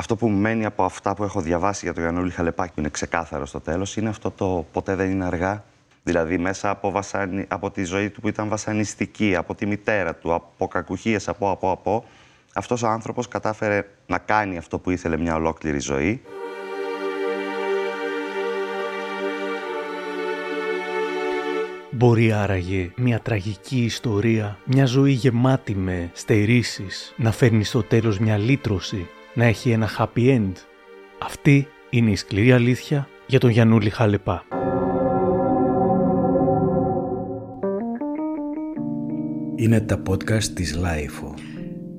αυτό που μου μένει από αυτά που έχω διαβάσει για τον Γιαννούλη Χαλεπάκη, που είναι ξεκάθαρο στο τέλος, είναι αυτό το ποτέ δεν είναι αργά. Δηλαδή, μέσα από, βασανι... από τη ζωή του που ήταν βασανιστική, από τη μητέρα του, από κακουχίες, από, από, από, αυτός ο άνθρωπος κατάφερε να κάνει αυτό που ήθελε μια ολόκληρη ζωή. Μπορεί άραγε μια τραγική ιστορία, μια ζωή γεμάτη με στερήσεις, να φέρνει στο τέλος μια λύτρωση, να έχει ένα happy end. Αυτή είναι η σκληρή αλήθεια για τον Γιαννούλη Χαλεπά. Είναι τα podcast της Lifeo.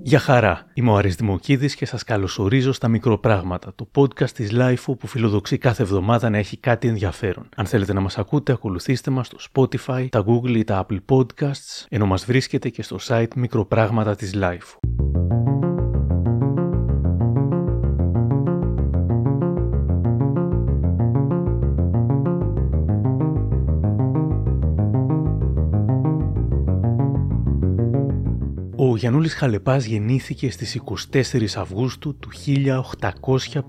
Γεια χαρά, είμαι ο Άρης Δημοκίδης και σας καλωσορίζω στα Μικροπράγματα, το podcast της Lifeo που φιλοδοξεί κάθε εβδομάδα να έχει κάτι ενδιαφέρον. Αν θέλετε να μας ακούτε, ακολουθήστε μας στο Spotify, τα Google ή τα Apple Podcasts, ενώ μας βρίσκετε και στο site Μικροπράγματα της Lifeo. Ο Γιαννούλης Χαλεπάς γεννήθηκε στις 24 Αυγούστου του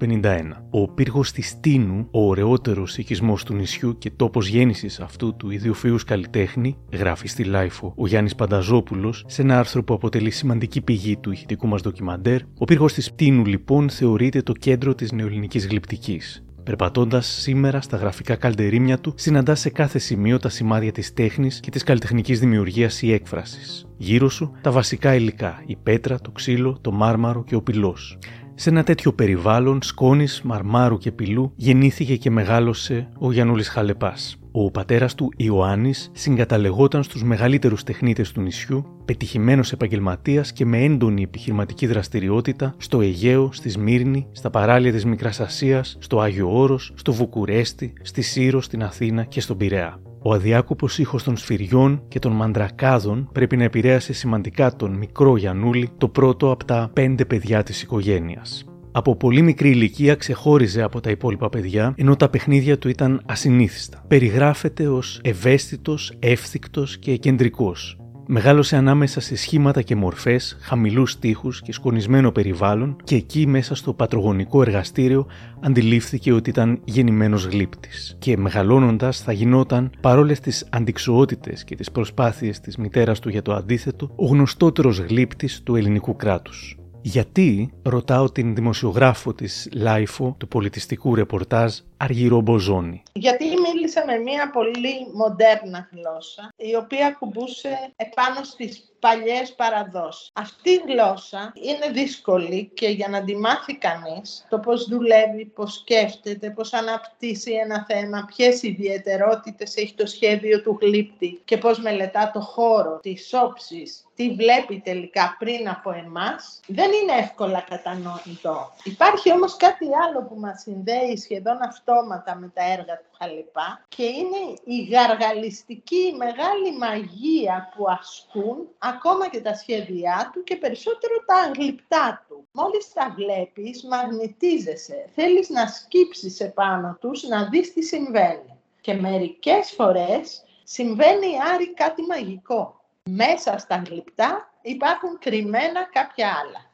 1851. Ο Πύργος της Τίνου, ο ωραιότερος οικισμός του νησιού και τόπος γέννησης αυτού του ιδιοφυούς καλλιτέχνη, γράφει στη LiFO ο Γιάννης Πανταζόπουλος σε ένα άρθρο που αποτελεί σημαντική πηγή του ηχητικού μας ντοκιμαντέρ. Ο Πύργος της Τίνου λοιπόν θεωρείται το κέντρο της νεοελληνικής γλυπτικής. Περπατώντας σήμερα στα γραφικά καλντερίμια του, συναντά σε κάθε σημείο τα σημάδια της τέχνης και της καλλιτεχνικής δημιουργίας ή έκφρασης. Γύρω σου τα βασικά υλικά, η πέτρα, το ξύλο, το μάρμαρο και ο πηλός. Σε ένα τέτοιο περιβάλλον σκόνης, μαρμάρου και πυλού γεννήθηκε και μεγάλωσε ο Γιαννούλης Χαλεπάς. Ο πατέρας του Ιωάννης συγκαταλεγόταν στους μεγαλύτερους τεχνίτες του νησιού, πετυχημένος επαγγελματίας και με έντονη επιχειρηματική δραστηριότητα στο Αιγαίο, στη Σμύρνη, στα παράλια της Μικράς Ασίας, στο Άγιο Όρος, στο Βουκουρέστι, στη Σύρο, στην Αθήνα και στον Πειραιά. Ο αδιάκοπος ήχος των σφυριών και των μαντρακάδων πρέπει να επηρέασε σημαντικά τον μικρό Γιανούλη, το πρώτο από τα πέντε παιδιά της οικογένειας. Από πολύ μικρή ηλικία ξεχώριζε από τα υπόλοιπα παιδιά, ενώ τα παιχνίδια του ήταν ασυνήθιστα. Περιγράφεται ως ευαίσθητος, εύθυκτος και κεντρικός. Μεγάλωσε ανάμεσα σε σχήματα και μορφές, χαμηλούς τοίχους και σκονισμένο περιβάλλον και εκεί μέσα στο πατρογονικό εργαστήριο αντιλήφθηκε ότι ήταν γεννημένος γλύπτης. Και μεγαλώνοντας θα γινόταν, παρόλες τις αντιξοότητες και τις προσπάθειες της μητέρας του για το αντίθετο, ο γνωστότερος γλύπτης του ελληνικού κράτους. Γιατί, ρωτάω την δημοσιογράφο της LiFO του πολιτιστικού ρεπορτάζ Αργυρώ Μποζόνη. Γιατί μίλησε με μια πολύ μοντέρνα γλώσσα, η οποία ακουμπούσε επάνω στις παλιές παραδόσεις. Αυτή η γλώσσα είναι δύσκολη και για να τη μάθει κανείς το πώς δουλεύει, πώς σκέφτεται, πώς αναπτύσσει ένα θέμα, ποιες ιδιαιτερότητες έχει το σχέδιο του γλύπτη και πώς μελετά το χώρο, τις όψεις, τι βλέπει τελικά πριν από εμάς, δεν είναι εύκολα κατανοητό. Υπάρχει όμως κάτι άλλο που μας συνδέει σχεδόν αυτόματα με τα έργα του Χαλιπά και είναι η γαργαλιστική μεγάλη μαγεία που ασκούν ακόμα και τα σχέδιά του και περισσότερο τα αγλυπτά του. Μόλις τα βλέπεις, μαγνητίζεσαι. Θέλεις να σκύψεις επάνω τους, να δεις τι συμβαίνει. Και μερικές φορές συμβαίνει άρη κάτι μαγικό. Μέσα στα γλυπτά υπάρχουν κρυμμένα κάποια άλλα.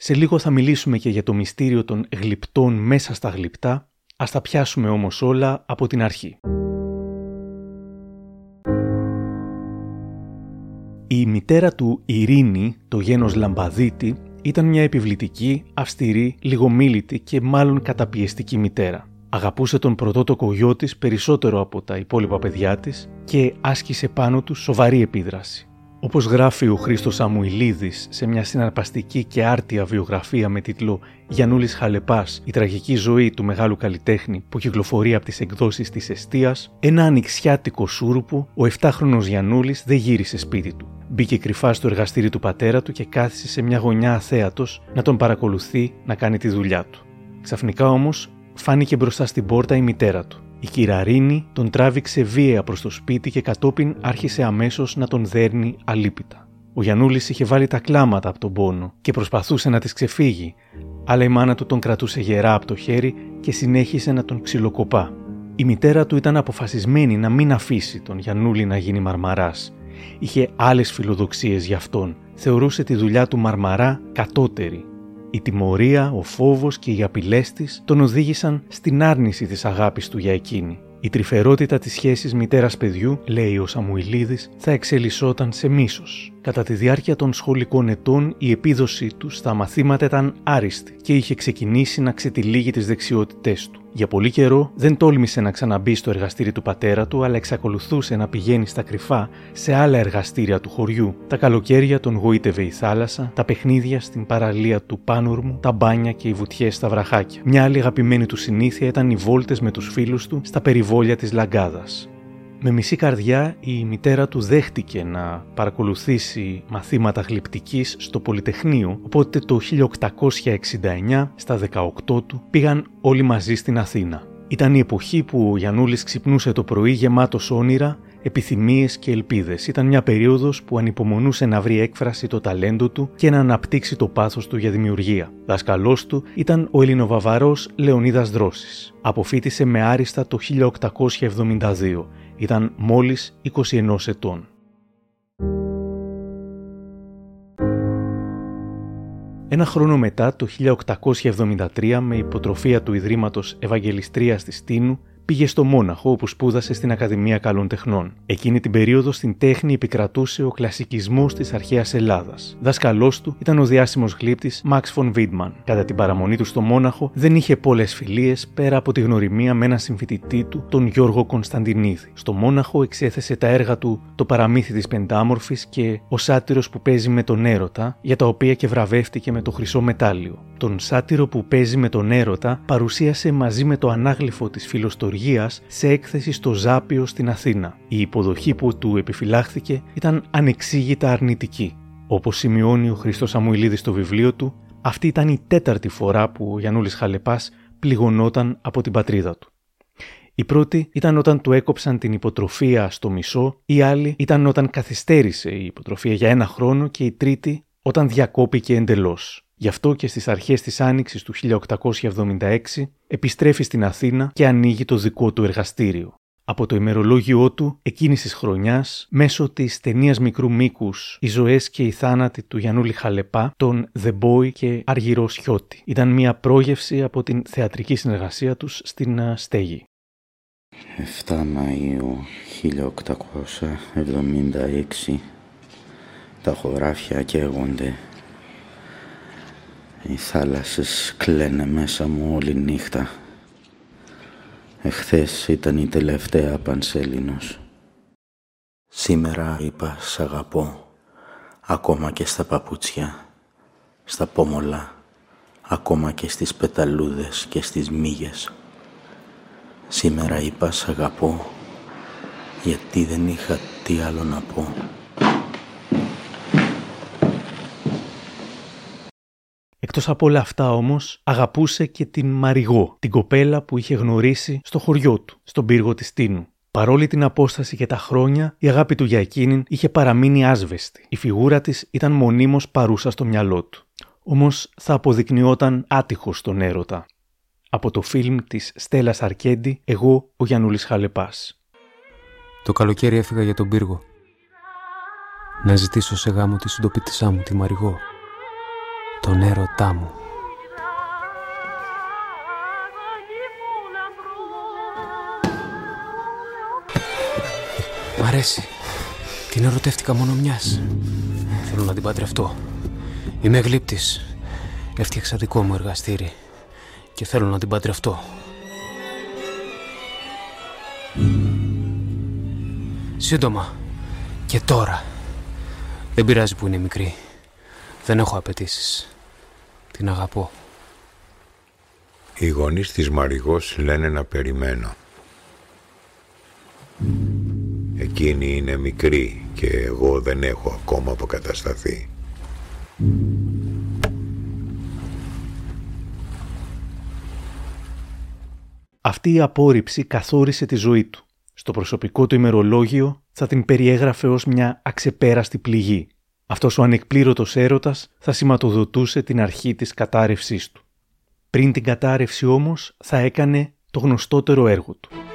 Σε λίγο θα μιλήσουμε και για το μυστήριο των γλυπτών μέσα στα γλυπτά, ας τα πιάσουμε όμως όλα από την αρχή. Η μητέρα του Ειρήνη, το γένος Λαμπαδίτη, ήταν μια επιβλητική, αυστηρή, λιγομίλητη και μάλλον καταπιεστική μητέρα. Αγαπούσε τον πρωτότοκο γιο της περισσότερο από τα υπόλοιπα παιδιά της και άσκησε πάνω του σοβαρή επίδραση. Όπως γράφει ο Χρήστος Σαμουηλίδης σε μια συναρπαστική και άρτια βιογραφία με τίτλο «Γιαννούλης Χαλεπάς, η τραγική ζωή του μεγάλου καλλιτέχνη» που κυκλοφορεί από τις εκδόσεις της Εστίας, ένα ανοιξιάτικο σούρουπο, ο 7χρονος Γιαννούλης δεν γύρισε σπίτι του. Μπήκε κρυφά στο εργαστήρι του πατέρα του και κάθισε σε μια γωνιά αθέατος να τον παρακολουθεί να κάνει τη δουλειά του. Ξαφνικά όμως φάνηκε μπροστά στην πόρτα η μητέρα του. Η κυραρίνη τον τράβηξε βία προς το σπίτι και κατόπιν άρχισε αμέσως να τον δέρνει αλίπητα. Ο Γιανούλης είχε βάλει τα κλάματα από τον πόνο και προσπαθούσε να τη ξεφύγει, αλλά η μάνα του τον κρατούσε γερά από το χέρι και συνέχισε να τον ξυλοκοπά. Η μητέρα του ήταν αποφασισμένη να μην αφήσει τον Γιανούλη να γίνει μαρμαράς. Είχε άλλες φιλοδοξίες για αυτόν. Θεωρούσε τη δουλειά του μαρμαρά κατώτερη. Η τιμωρία, ο φόβος και οι απειλές της τον οδήγησαν στην άρνηση της αγάπης του για εκείνη. Η τρυφερότητα της σχέσης μητέρας-παιδιού, λέει ο Σαμουηλίδης, θα εξελισσόταν σε μίσος. Κατά τη διάρκεια των σχολικών ετών η επίδοσή του στα μαθήματα ήταν άριστη και είχε ξεκινήσει να ξετυλίγει τις δεξιότητές του. Για πολύ καιρό δεν τόλμησε να ξαναμπεί στο εργαστήρι του πατέρα του, αλλά εξακολουθούσε να πηγαίνει στα κρυφά σε άλλα εργαστήρια του χωριού. Τα καλοκαίρια τον γοήτευε η θάλασσα, τα παιχνίδια στην παραλία του Πάνούρμου, τα μπάνια και οι βουτιές στα βραχάκια. Μια άλλη αγαπημένη του συνήθεια ήταν οι βόλτες με τους φίλους του στα περιβόλια της Λαγκάδας. Με μισή καρδιά η μητέρα του δέχτηκε να παρακολουθήσει μαθήματα γλυπτικής στο Πολυτεχνείο, οπότε το 1869, στα 18 του, πήγαν όλοι μαζί στην Αθήνα. Ήταν η εποχή που ο Γιαννούλης ξυπνούσε το πρωί γεμάτος όνειρα, επιθυμίες και ελπίδες. Ήταν μια περίοδος που ανυπομονούσε να βρει έκφραση το ταλέντο του και να αναπτύξει το πάθος του για δημιουργία. Δασκαλός του ήταν ο Ελληνοβαβαρός Λεωνίδας Δρόσης. Αποφύτησε με άριστα το 1872 ήταν μόλις 21 ετών. Ένα χρόνο μετά, το 1873, με υποτροφία του Ιδρύματος Ευαγγελιστρίας της Τίνου, πήγε στο Μόναχο όπου σπούδασε στην Ακαδημία Καλών Τεχνών. Εκείνη την περίοδο στην τέχνη επικρατούσε ο κλασικισμός της αρχαίας Ελλάδας. Δάσκαλός του ήταν ο διάσημος γλύπτης Μαξ Φον Βίτμαν. Κατά την παραμονή του στο Μόναχο δεν είχε πολλές φιλίες πέρα από τη γνωριμία με έναν συμφιτητή του, τον Γιώργο Κωνσταντινίδη. Στο Μόναχο εξέθεσε τα έργα του Το παραμύθι της Πεντάμορφης και Ο Σάτυρος που παίζει με τον έρωτα, για τα οποία και βραβεύτηκε με το χρυσό μετάλλιο. Τον σάτυρο που παίζει με τον έρωτα παρουσίασε μαζί με το ανάγλυφο της φιλοστορίας σε έκθεση στο Ζάπιο στην Αθήνα. Η υποδοχή που του επιφυλάχθηκε ήταν ανεξήγητα αρνητική. Όπως σημειώνει ο Χριστός Σαμουηλίδη στο βιβλίο του, αυτή ήταν η τέταρτη φορά που ο Γιαννούλης Χαλεπάς πληγωνόταν από την πατρίδα του. Η πρώτη ήταν όταν του έκοψαν την υποτροφία στο μισό, η άλλη ήταν όταν καθυστέρησε η υποτροφία για ένα χρόνο και η τρίτη όταν διακόπηκε εντελώς. Γι' αυτό και στις αρχές της Άνοιξης του 1876 επιστρέφει στην Αθήνα και ανοίγει το δικό του εργαστήριο. Από το ημερολόγιό του εκείνης της χρονιάς, μέσω της ταινίας μικρού μήκους «Οι ζωές και οι θάνατοι» του Γιαννούλη Χαλεπά, τον The Boy και Αργυρό Σιώτη. Ήταν μια πρόγευση από την θεατρική συνεργασία τους στην Στέγη. 7 Μαΐου 1876 τα χωράφια καίγονται οι θάλασσες κλαίνε μέσα μου όλη νύχτα. Εχθές ήταν η τελευταία πανσέλινος. Σήμερα είπα σ' αγαπώ, ακόμα και στα παπούτσια, στα πόμολα, ακόμα και στις πεταλούδες και στις μύγες. Σήμερα είπα σ' αγαπώ, γιατί δεν είχα τι άλλο να πω. Εκτός από όλα αυτά όμως, αγαπούσε και την Μαριγό, την κοπέλα που είχε γνωρίσει στο χωριό του, στον πύργο της Τίνου. Παρόλη την απόσταση και τα χρόνια, η αγάπη του για εκείνην είχε παραμείνει άσβεστη. Η φιγούρα της ήταν μονίμως παρούσα στο μυαλό του. Όμως θα αποδεικνυόταν άτυχος στον έρωτα. Από το φιλμ της Στέλλας Αρκέντη, εγώ ο Γιαννούλης Χαλεπάς. Το καλοκαίρι έφυγα για τον πύργο. Να ζητήσω σε γάμο τη συντοπίτησά μου, τη Μαριγό τον έρωτά μου. Μ' αρέσει. Την ερωτεύτηκα μόνο μιας. Θέλω να την παντρευτώ. Είμαι γλύπτης. Έφτιαξα δικό μου εργαστήρι. Και θέλω να την παντρευτώ. Σύντομα. Και τώρα. Δεν πειράζει που είναι μικρή. Δεν έχω απαιτήσεις. Την αγαπώ. Οι γονείς της Μαριγός λένε να περιμένω. Εκείνη είναι μικρή και εγώ δεν έχω ακόμα αποκατασταθεί. Αυτή η απόρριψη καθόρισε τη ζωή του. Στο προσωπικό του ημερολόγιο θα την περιέγραφε ως μια αξεπέραστη πληγή αυτός ο ανεκπλήρωτος έρωτας θα σηματοδοτούσε την αρχή της κατάρρευσής του. Πριν την κατάρρευση όμως θα έκανε το γνωστότερο έργο του.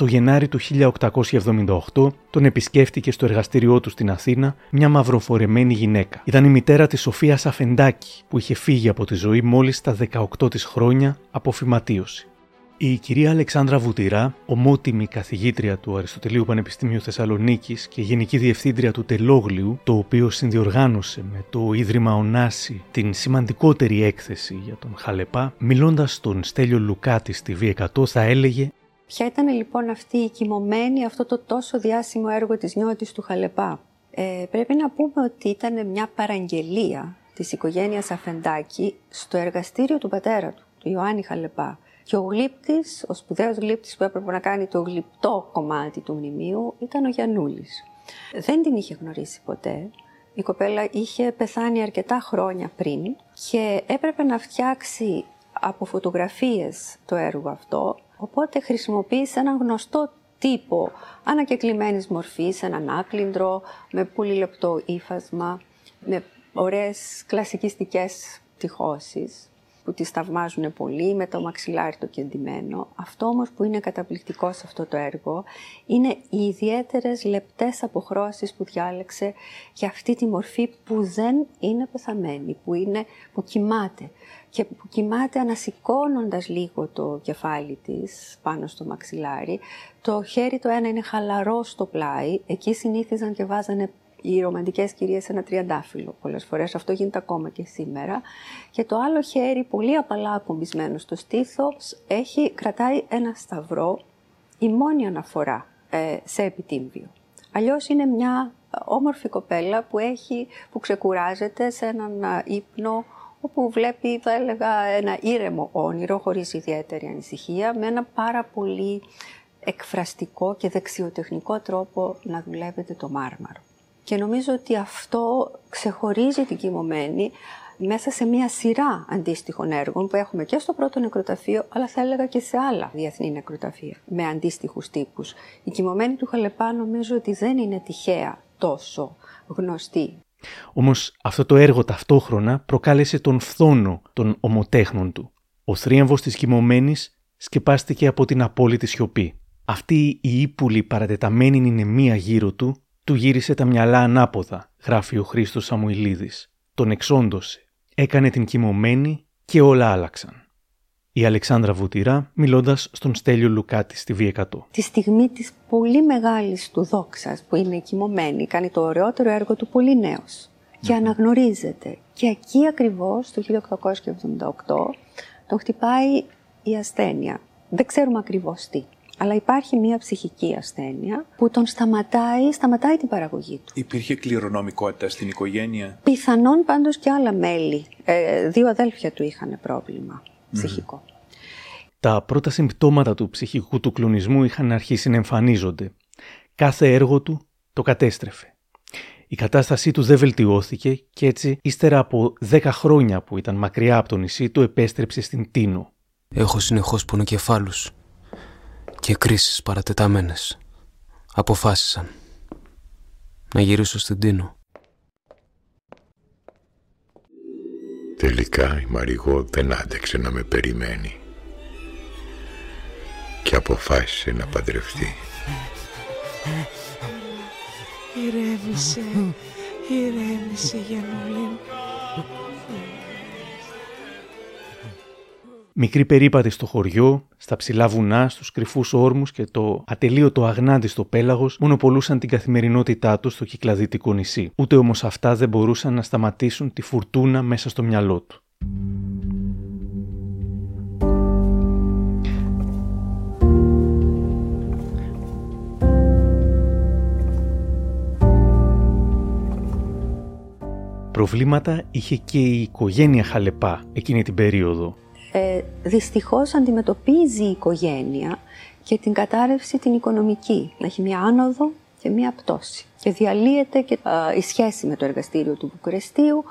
Το Γενάρη του 1878 τον επισκέφτηκε στο εργαστήριό του στην Αθήνα μια μαυροφορεμένη γυναίκα. Ήταν η μητέρα της Σοφίας Αφεντάκη που είχε φύγει από τη ζωή μόλις στα 18 της χρόνια από φυματίωση. Η κυρία Αλεξάνδρα Βουτυρά, ομότιμη καθηγήτρια του Αριστοτελείου Πανεπιστημίου Θεσσαλονίκης και γενική διευθύντρια του Τελόγλιου, το οποίο συνδιοργάνωσε με το Ίδρυμα Ονάση την σημαντικότερη έκθεση για τον Χαλεπά, μιλώντας στον Στέλιο Λουκάτη στη V100, θα έλεγε Ποια ήταν λοιπόν αυτή η κοιμωμένη, αυτό το τόσο διάσημο έργο της νιώτης του Χαλεπά; Ε, πρέπει να πούμε ότι ήταν μια παραγγελία της οικογένειας Αφεντάκη στο εργαστήριο του πατέρα του, του Ιωάννη Χαλεπά. Και ο γλύπτης, ο σπουδαίος γλύπτης που έπρεπε να κάνει το γλυπτό κομμάτι του μνημείου ήταν ο Γιαννούλης. Δεν την είχε γνωρίσει ποτέ. Η κοπέλα είχε πεθάνει αρκετά χρόνια πριν και έπρεπε να φτιάξει από φωτογραφίες το έργο αυτό, οπότε χρησιμοποίησε έναν γνωστό τύπο ανακεκλημένης μορφής, έναν άκλυντρο με πολύ λεπτό ύφασμα, με ωραίες κλασικιστικές τυχώσεις που τις θαυμάζουν πολύ με το μαξιλάρι το κεντυμένο. Αυτό όμως που είναι καταπληκτικό σε αυτό το έργο είναι οι ιδιαίτερες λεπτές αποχρώσεις που διάλεξε για αυτή τη μορφή που δεν είναι πεθαμένη, που, είναι, που κοιμάται και που κοιμάται ανασηκώνοντας λίγο το κεφάλι της πάνω στο μαξιλάρι. Το χέρι το ένα είναι χαλαρό στο πλάι, εκεί συνήθιζαν και βάζανε οι ρομαντικές κυρίες ένα τριαντάφυλλο πολλές φορές, αυτό γίνεται ακόμα και σήμερα. Και το άλλο χέρι, πολύ απαλά ακουμπισμένο στο στήθος, έχει, κρατάει ένα σταυρό, η μόνη αναφορά ε, σε επιτύμβιο. Αλλιώς είναι μια όμορφη κοπέλα που, έχει, που ξεκουράζεται σε έναν ύπνο όπου βλέπει, θα έλεγα, ένα ήρεμο όνειρο χωρίς ιδιαίτερη ανησυχία, με ένα πάρα πολύ εκφραστικό και δεξιοτεχνικό τρόπο να δουλεύετε το μάρμαρο. Και νομίζω ότι αυτό ξεχωρίζει την κοιμωμένη μέσα σε μια σειρά αντίστοιχων έργων που έχουμε και στο πρώτο νεκροταφείο, αλλά θα έλεγα και σε άλλα διεθνή νεκροταφεία με αντίστοιχους τύπους. Η κοιμωμένη του Χαλεπά νομίζω ότι δεν είναι τυχαία τόσο γνωστή. Όμως αυτό το έργο ταυτόχρονα προκάλεσε τον φθόνο των ομοτέχνων του. Ο θρίαμβος της κοιμωμένης σκεπάστηκε από την απόλυτη σιωπή. Αυτή η ύπουλη παρατεταμένη μία γύρω του του γύρισε τα μυαλά ανάποδα, γράφει ο Χρήστος Σαμουηλίδης. Τον εξόντωσε. Έκανε την κοιμωμένη και όλα άλλαξαν. Η Αλεξάνδρα Βουτυρά, μιλώντας στον Στέλιο Λουκάτη στη V100. Τη στιγμή της πολύ μεγάλης του δόξας που είναι κοιμωμένη, κάνει το ωραιότερο έργο του πολύ νέος και αναγνωρίζεται. Και εκεί ακριβώς, το 1878, τον χτυπάει η ασθένεια. Δεν ξέρουμε ακριβώς τι αλλά υπάρχει μια ψυχική ασθένεια που τον σταματάει, σταματάει την παραγωγή του. Υπήρχε κληρονομικότητα στην οικογένεια; Πιθανόν πάντως και άλλα μέλη. Ε, δύο αδέλφια του είχαν πρόβλημα ψυχικό. Τα πρώτα συμπτώματα του ψυχικού του κλονισμού είχαν αρχίσει να εμφανίζονται. Κάθε έργο του το κατέστρεφε. Η κατάστασή του δεν βελτιώθηκε και έτσι, ύστερα από δέκα χρόνια που ήταν μακριά από το νησί του, επέστρεψε στην Τίνο. Έχω συνεχώς πονοκεφάλους και κρίσεις παρατεταμένες. Αποφάσισαν να γυρίσω στην Τίνο. Τελικά η Μαριγό δεν άντεξε να με περιμένει και αποφάσισε να παντρευτεί. Ηρέμησε, ηρέμησε Γιαννούλη. Μικρή περίπατη στο χωριό, στα ψηλά βουνά, στους κρυφούς όρμους και το ατελείωτο αγνάντιστο πέλαγος μονοπολούσαν την καθημερινότητά τους στο κυκλαδίτικο νησί. Ούτε όμως αυτά δεν μπορούσαν να σταματήσουν τη φουρτούνα μέσα στο μυαλό του. Προβλήματα είχε και η οικογένεια Χαλεπά εκείνη την περίοδο ε, δυστυχώς αντιμετωπίζει η οικογένεια και την κατάρρευση την οικονομική, να έχει μια άνοδο και μια πτώση. Και διαλύεται και η σχέση με το εργαστήριο του Βουκουρεστίου,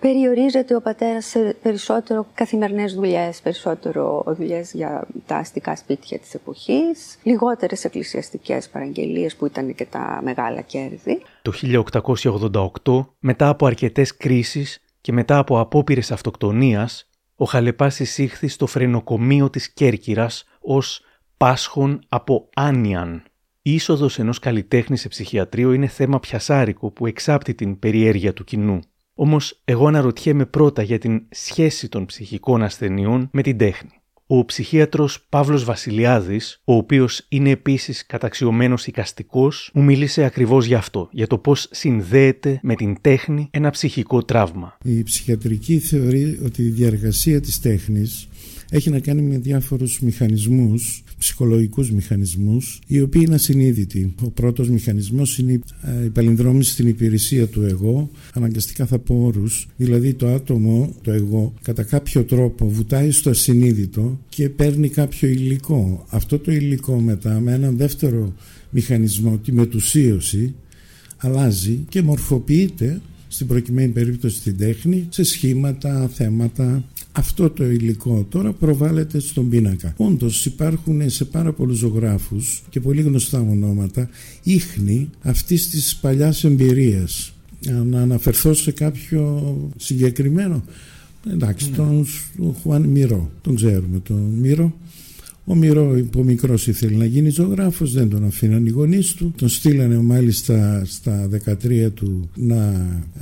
περιορίζεται ο πατέρας σε περισσότερο καθημερινές δουλειές, περισσότερο δουλειές για τα αστικά σπίτια της εποχής, λιγότερες εκκλησιαστικές παραγγελίες που ήταν και τα μεγάλα κέρδη. Το 1888, μετά από αρκετές κρίσεις και μετά από απόπειρες αυτοκτονίας, ο Χαλεπάς εισήχθη στο φρενοκομείο της Κέρκυρας ως Πάσχων από Άνιαν. Η είσοδος ενός καλλιτέχνη σε ψυχιατρίο είναι θέμα πιασάρικο που εξάπτει την περιέργεια του κοινού. Όμως εγώ αναρωτιέμαι πρώτα για την σχέση των ψυχικών ασθενειών με την τέχνη. Ο ψυχίατρος Παύλος Βασιλιάδης, ο οποίος είναι επίσης καταξιωμένος οικαστικός, μου μίλησε ακριβώς για αυτό, για το πώς συνδέεται με την τέχνη ένα ψυχικό τραύμα. Η ψυχιατρική θεωρεί ότι η διαργασία της τέχνης έχει να κάνει με διάφορους μηχανισμούς, ψυχολογικούς μηχανισμούς, οι οποίοι είναι ασυνείδητοι. Ο πρώτος μηχανισμός είναι η παλινδρόμηση στην υπηρεσία του εγώ, αναγκαστικά θα πω όρους, δηλαδή το άτομο, το εγώ, κατά κάποιο τρόπο βουτάει στο ασυνείδητο και παίρνει κάποιο υλικό. Αυτό το υλικό μετά με έναν δεύτερο μηχανισμό, τη μετουσίωση, αλλάζει και μορφοποιείται στην προκειμένη περίπτωση στην τέχνη, σε σχήματα, θέματα. Αυτό το υλικό τώρα προβάλλεται στον πίνακα. Όντως υπάρχουν σε πάρα πολλούς ζωγράφους και πολύ γνωστά ονόματα ίχνη αυτής της παλιάς εμπειρίας. Να αναφερθώ σε κάποιο συγκεκριμένο. Εντάξει, ναι. τον Χουάν Μυρό, τον ξέρουμε τον Μυρό ο Μυρό από μικρός ήθελε να γίνει ζωγράφος, δεν τον αφήναν οι γονείς του. Τον στείλανε μάλιστα στα 13 του να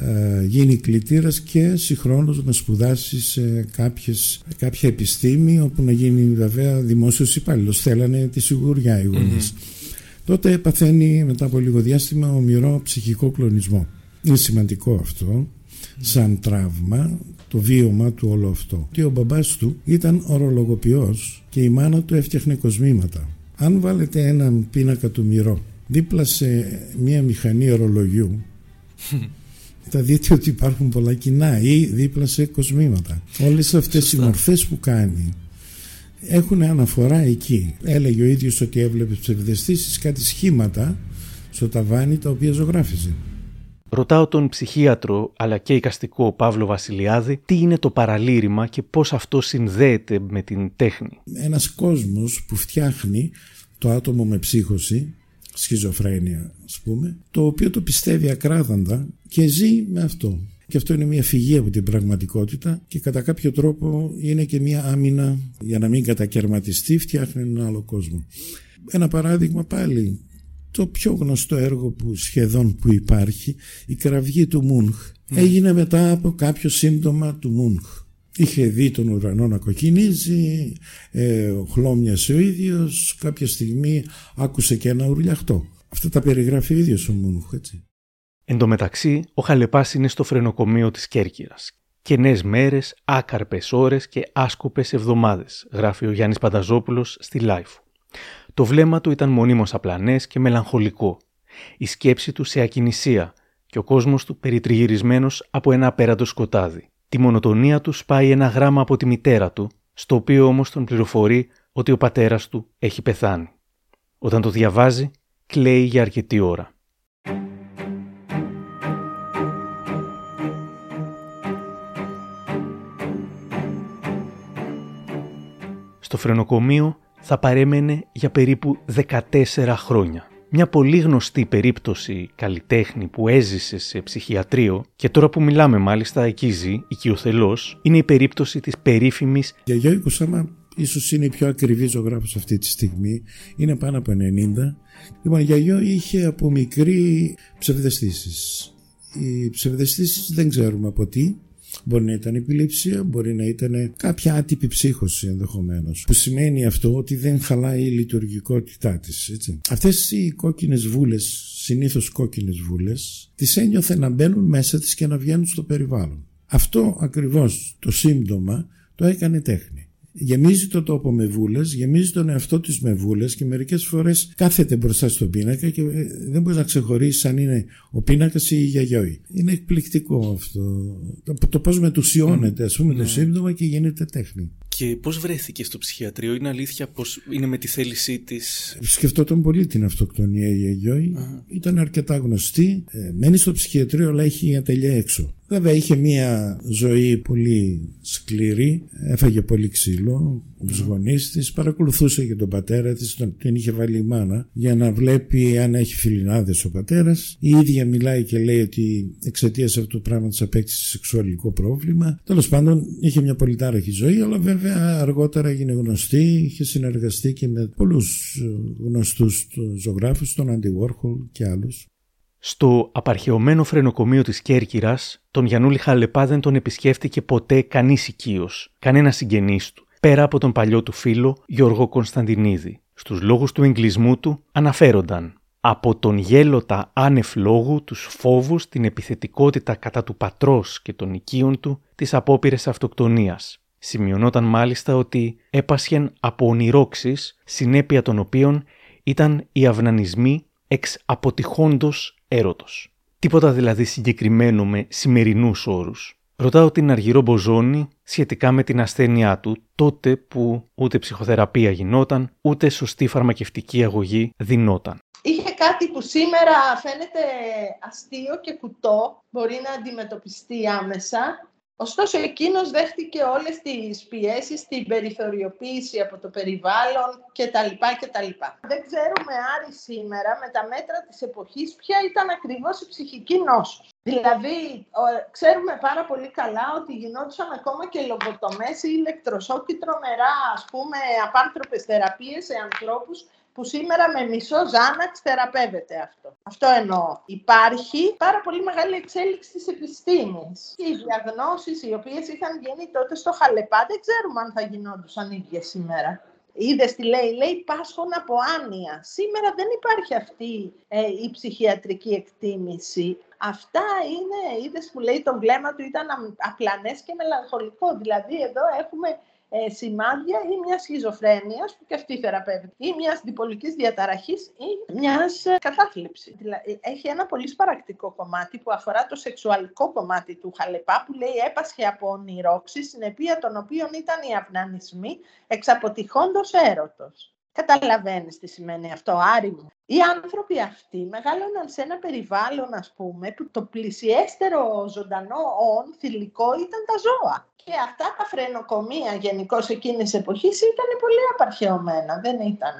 ε, γίνει κλητήρας και συγχρόνως να σπουδάσει σε κάποιες, κάποια επιστήμη, όπου να γίνει βέβαια δημόσιος υπάλληλος. Θέλανε τη σιγουριά οι γονείς. Τότε παθαίνει μετά από λίγο διάστημα ο Μυρό ψυχικό κλονισμό. Είναι σημαντικό αυτό σαν τραύμα το βίωμα του όλο αυτό. Και ο μπαμπάς του ήταν ορολογοποιός και η μάνα του έφτιαχνε κοσμήματα. Αν βάλετε έναν πίνακα του μυρό δίπλα σε μία μηχανή ορολογιού θα δείτε ότι υπάρχουν πολλά κοινά ή δίπλα σε κοσμήματα. Όλες αυτές οι μορφές που κάνει έχουν αναφορά εκεί. Έλεγε ο ίδιος ότι έβλεπε ψευδεστήσεις κάτι σχήματα στο ταβάνι τα οποία ζωγράφιζε. Ρωτάω τον ψυχίατρο αλλά και οικαστικό Παύλο Βασιλιάδη τι είναι το παραλήρημα και πώς αυτό συνδέεται με την τέχνη. Ένας κόσμος που φτιάχνει το άτομο με ψύχωση, σχιζοφρένεια ας πούμε, το οποίο το πιστεύει ακράδαντα και ζει με αυτό. Και αυτό είναι μια φυγή από την πραγματικότητα και κατά κάποιο τρόπο είναι και μια άμυνα για να μην κατακαιρματιστεί φτιάχνει έναν άλλο κόσμο. Ένα παράδειγμα πάλι το πιο γνωστό έργο που σχεδόν που υπάρχει, η κραυγή του Μούνχ, ναι. έγινε μετά από κάποιο σύμπτωμα του Μούνχ. Είχε δει τον ουρανό να κοκκινίζει, ε, χλώμιασε ο ίδιος, κάποια στιγμή άκουσε και ένα ουρλιαχτό. Αυτά τα περιγράφει ο ίδιος ο Μούνχ, έτσι. Εν τω μεταξύ, ο Χαλεπάς είναι στο φρενοκομείο της Κέρκυρας. Κενές μέρες, άκαρπες ώρες και άσκοπες εβδομάδες, γράφει ο Γιάννης Πανταζόπουλος στη Λάιφου. Το βλέμμα του ήταν μονίμως απλανές και μελαγχολικό. Η σκέψη του σε ακινησία και ο κόσμος του περιτριγυρισμένος από ένα απέραντο σκοτάδι. Τη μονοτονία του σπάει ένα γράμμα από τη μητέρα του, στο οποίο όμως τον πληροφορεί ότι ο πατέρας του έχει πεθάνει. Όταν το διαβάζει, κλαίει για αρκετή ώρα. Στο φρενοκομείο θα παρέμενε για περίπου 14 χρόνια. Μια πολύ γνωστή περίπτωση καλλιτέχνη που έζησε σε ψυχιατρίο και τώρα που μιλάμε μάλιστα εκεί ζει, οικειοθελώς, είναι η περίπτωση της περίφημης Γιαγιό Οικουσάμα ίσως είναι η πιο ακριβή ζωγράφος αυτή τη στιγμή, είναι πάνω από 90. Λοιπόν, η Γιαγιό είχε από μικρή ψευδεστήσεις. Οι ψευδεστήσεις δεν ξέρουμε από τι, Μπορεί να ήταν επιληψία, μπορεί να ήταν κάποια άτυπη ψύχωση ενδεχομένως. Που σημαίνει αυτό ότι δεν χαλάει η λειτουργικότητά της. Αυτές οι κόκκινες βούλες, συνήθως κόκκινες βούλες, τις ένιωθε να μπαίνουν μέσα της και να βγαίνουν στο περιβάλλον. Αυτό ακριβώς το σύμπτωμα το έκανε τέχνη γεμίζει το τόπο με βούλες, γεμίζει τον εαυτό τη με βούλες και μερικές φορές κάθεται μπροστά στον πίνακα και ε, δεν μπορείς να ξεχωρίσεις αν είναι ο πίνακας ή η γιαγιόη. Είναι εκπληκτικό αυτό. Το, το πώς μετουσιώνεται, ας πούμε, το ναι. σύμπτωμα και γίνεται τέχνη. Και πώς βρέθηκε στο ψυχιατρίο, είναι αλήθεια πως είναι με τη θέλησή της; Σκεφτόταν πολύ την αυτοκτονία η γιαγιόη. Ήταν αρκετά γνωστή. Ε, μένει στο ψυχιατρίο, αλλά έχει ατελεία έξω. Βέβαια είχε μια ζωή πολύ σκληρή, έφαγε πολύ ξύλο από τους γονείς της, παρακολουθούσε και τον πατέρα της, τον, την είχε βάλει η μάνα για να βλέπει αν έχει φιλινάδες ο πατέρας. Η ίδια μιλάει και λέει ότι εξαιτίας αυτού του πράγματος απέκτησε σεξουαλικό πρόβλημα. Τέλος πάντων είχε μια πολύ τάραχη ζωή, αλλά βέβαια αργότερα έγινε γνωστή, είχε συνεργαστεί και με πολλούς γνωστούς ζωγράφους, τον Αντι Warhol και άλλους. Στο απαρχαιωμένο φρενοκομείο της Κέρκυρας, τον Γιαννούλη Χαλεπά δεν τον επισκέφτηκε ποτέ κανείς οικείος, κανένα συγγενής του, πέρα από τον παλιό του φίλο Γιώργο Κωνσταντινίδη. Στους λόγους του εγκλισμού του αναφέρονταν από τον γέλοτα άνευ λόγου, τους φόβους, την επιθετικότητα κατά του πατρός και των οικείων του, τις απόπειρες αυτοκτονίας. Σημειωνόταν μάλιστα ότι έπασχεν από ονειρόξεις, συνέπεια των οποίων ήταν οι αυνανισμοί εξ αποτυχόντος έρωτος. Τίποτα δηλαδή συγκεκριμένο με σημερινούς όρους. Ρωτάω την Αργυρό Μποζόνη σχετικά με την ασθένειά του τότε που ούτε ψυχοθεραπεία γινόταν, ούτε σωστή φαρμακευτική αγωγή δινόταν. Είχε κάτι που σήμερα φαίνεται αστείο και κουτό, μπορεί να αντιμετωπιστεί άμεσα, Ωστόσο, εκείνος δέχτηκε όλες τις πιέσεις, την περιθωριοποίηση από το περιβάλλον κτλ. κτλ. Δεν ξέρουμε, Άρη, σήμερα, με τα μέτρα της εποχής, ποια ήταν ακριβώς η ψυχική νόσος. Δηλαδή, ξέρουμε πάρα πολύ καλά ότι γινόντουσαν ακόμα και λογοτομές ή ηλεκτροσόκι τρομερά, ας πούμε, απάνθρωπες θεραπείες σε ανθρώπους που σήμερα με μισό Ζάναξ θεραπεύεται αυτό. Αυτό εννοώ. Υπάρχει πάρα πολύ μεγάλη εξέλιξη της επιστήμης. Οι διαγνώσεις οι οποίες είχαν γίνει τότε στο Χαλεπά δεν ξέρουμε αν θα γινόντουσαν ίδιες σήμερα. Είδες τι λέει, λέει πάσχων από άνοια. Σήμερα δεν υπάρχει αυτή ε, η ψυχιατρική εκτίμηση. Αυτά είναι, είδες που λέει το βλέμμα του ήταν απλανές και μελαγχολικό. Δηλαδή εδώ έχουμε ε, σημάδια ή μια σχιζοφρένειας που και αυτή θεραπεύεται ή μια διπολικής διαταραχής ή μιας ε, κατάθλιψης. Δηλαδή, έχει ένα πολύ σπαρακτικό κομμάτι που αφορά το σεξουαλικό κομμάτι του Χαλεπά που λέει έπασχε από ονειρόξη συνεπία των οποίων ήταν οι αυνανισμοί εξαποτυχόντος έρωτος. Καταλαβαίνεις τι σημαίνει αυτό, Άρη μου. Οι άνθρωποι αυτοί μεγάλωναν σε ένα περιβάλλον, ας πούμε, που το πλησιέστερο ζωντανό όν, θηλυκό, ήταν τα ζώα. Και αυτά τα φρενοκομεία γενικώς εκείνης τη εποχής ήταν πολύ απαρχαιωμένα. Δεν ήταν,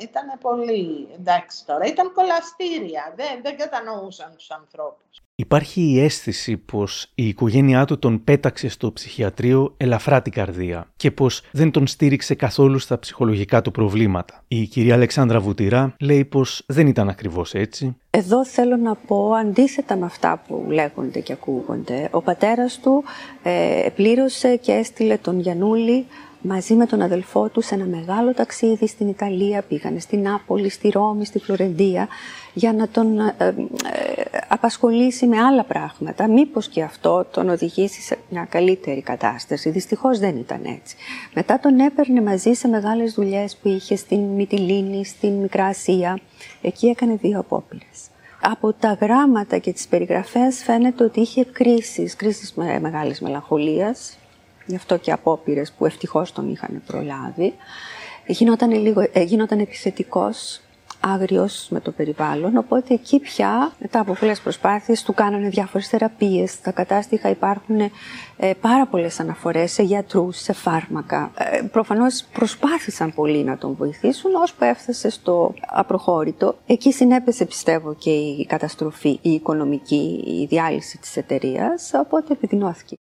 ήταν πολύ. Εντάξει τώρα, ήταν κολαστήρια. Δεν, δεν κατανοούσαν τους ανθρώπους. Υπάρχει η αίσθηση πως η οικογένειά του τον πέταξε στο ψυχιατρίο ελαφρά την καρδία και πως δεν τον στήριξε καθόλου στα ψυχολογικά του προβλήματα. Η κυρία Αλεξάνδρα Βουτυρά λέει πως δεν ήταν ακριβώς έτσι. Εδώ θέλω να πω αντίθετα με αυτά που λέγονται και ακούγονται. Ο πατέρας του ε, πλήρωσε και έστειλε τον Γιανούλη μαζί με τον αδελφό τους σε ένα μεγάλο ταξίδι στην Ιταλία, πήγανε στην Νάπολη, στη Ρώμη, στη Φλωρεντία, για να τον ε, ε, απασχολήσει με άλλα πράγματα. Μήπως και αυτό τον οδηγήσει σε μια καλύτερη κατάσταση. Δυστυχώς δεν ήταν έτσι. Μετά τον έπαιρνε μαζί σε μεγάλες δουλειές που είχε στην Μυτιλίνη, στην Μικρά Ασία. Εκεί έκανε δύο απόπειρες. Από τα γράμματα και τις περιγραφές φαίνεται ότι είχε κρίσεις, κρίσεις με μεγάλης μελαγχολίας, γι' αυτό και απόπειρες που ευτυχώς τον είχαν προλάβει. Γινόταν, λίγο, ε, γινόταν επιθετικός, άγριος με το περιβάλλον, οπότε εκεί πια, μετά από πολλές προσπάθειες, του κάνανε διάφορες θεραπείες. Στα κατάστοιχα υπάρχουν ε, πάρα πολλές αναφορές σε γιατρούς, σε φάρμακα. Ε, προφανώς προσπάθησαν πολύ να τον βοηθήσουν, ώσπου έφτασε στο απροχώρητο. Εκεί συνέπεσε, πιστεύω, και η καταστροφή, η οικονομική, η διάλυση της εταιρείας, οπότε επιδεινώθηκε.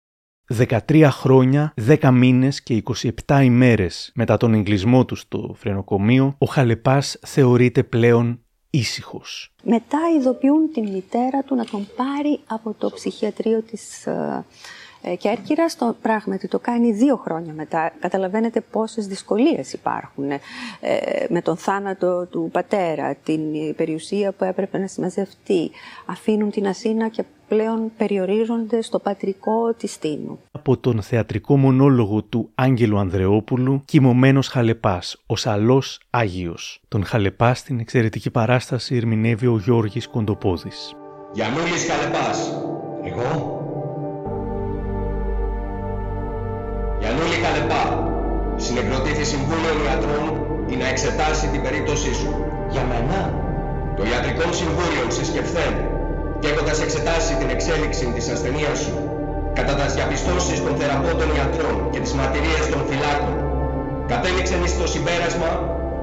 13 χρόνια, 10 μήνες και 27 ημέρες μετά τον εγκλισμό του στο φρενοκομείο, ο Χαλεπάς θεωρείται πλέον ήσυχος. Μετά ειδοποιούν την μητέρα του να τον πάρει από το ψυχιατρίο της ε, ε, Κέρκυρα. Το πράγματι το κάνει δύο χρόνια μετά. Καταλαβαίνετε πόσες δυσκολίες υπάρχουν ε, με τον θάνατο του πατέρα, την περιουσία που έπρεπε να συμμαζευτεί. Αφήνουν την Αθήνα και πλέον περιορίζονται στο πατρικό της Τίνου. Από τον θεατρικό μονόλογο του Άγγελου Ανδρεόπουλου, κοιμωμένος Χαλεπάς, ο Σαλός Άγιος. Τον Χαλεπά στην εξαιρετική παράσταση ερμηνεύει ο Γιώργης Κοντοπόδης. Γιαννούλης Χαλεπάς. Εγώ; Συνεκροτήθη Συμβούλιο Ιατρών για να εξετάσει την περίπτωσή σου. Για μένα. Το Ιατρικό Συμβούλιο συσκεφθέν και έχοντας εξετάσει την εξέλιξη της ασθενείας σου κατά τα διαπιστώσεις των θεραπώντων ιατρών και τις μαρτυρίες των φυλάκων, κατέληξε στο συμπέρασμα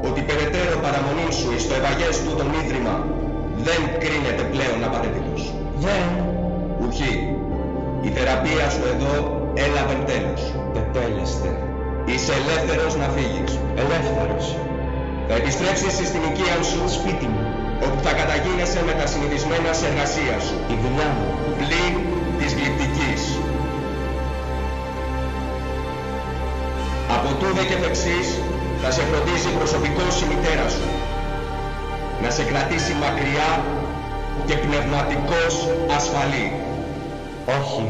ότι περαιτέρω παραμονή σου εις το ευαγές του τον Ίδρυμα δεν κρίνεται πλέον απαραίτητος. Δεν. Ουχή. Η θεραπεία σου εδώ έλαβε τέλος. Τετέλεστε. Είσαι ελεύθερος να φύγεις. Ελεύθερος. Θα επιστρέψεις στην οικία σου, σπίτι μου, όπου θα καταγίνεσαι με τα συνηθισμένα σε εργασία σου. Η δουλειά μου. Πλην της γλυπτικής. Από τούδε και φεξής θα σε φροντίσει προσωπικός η μητέρα σου. Να σε κρατήσει μακριά και πνευματικός ασφαλή. Όχι.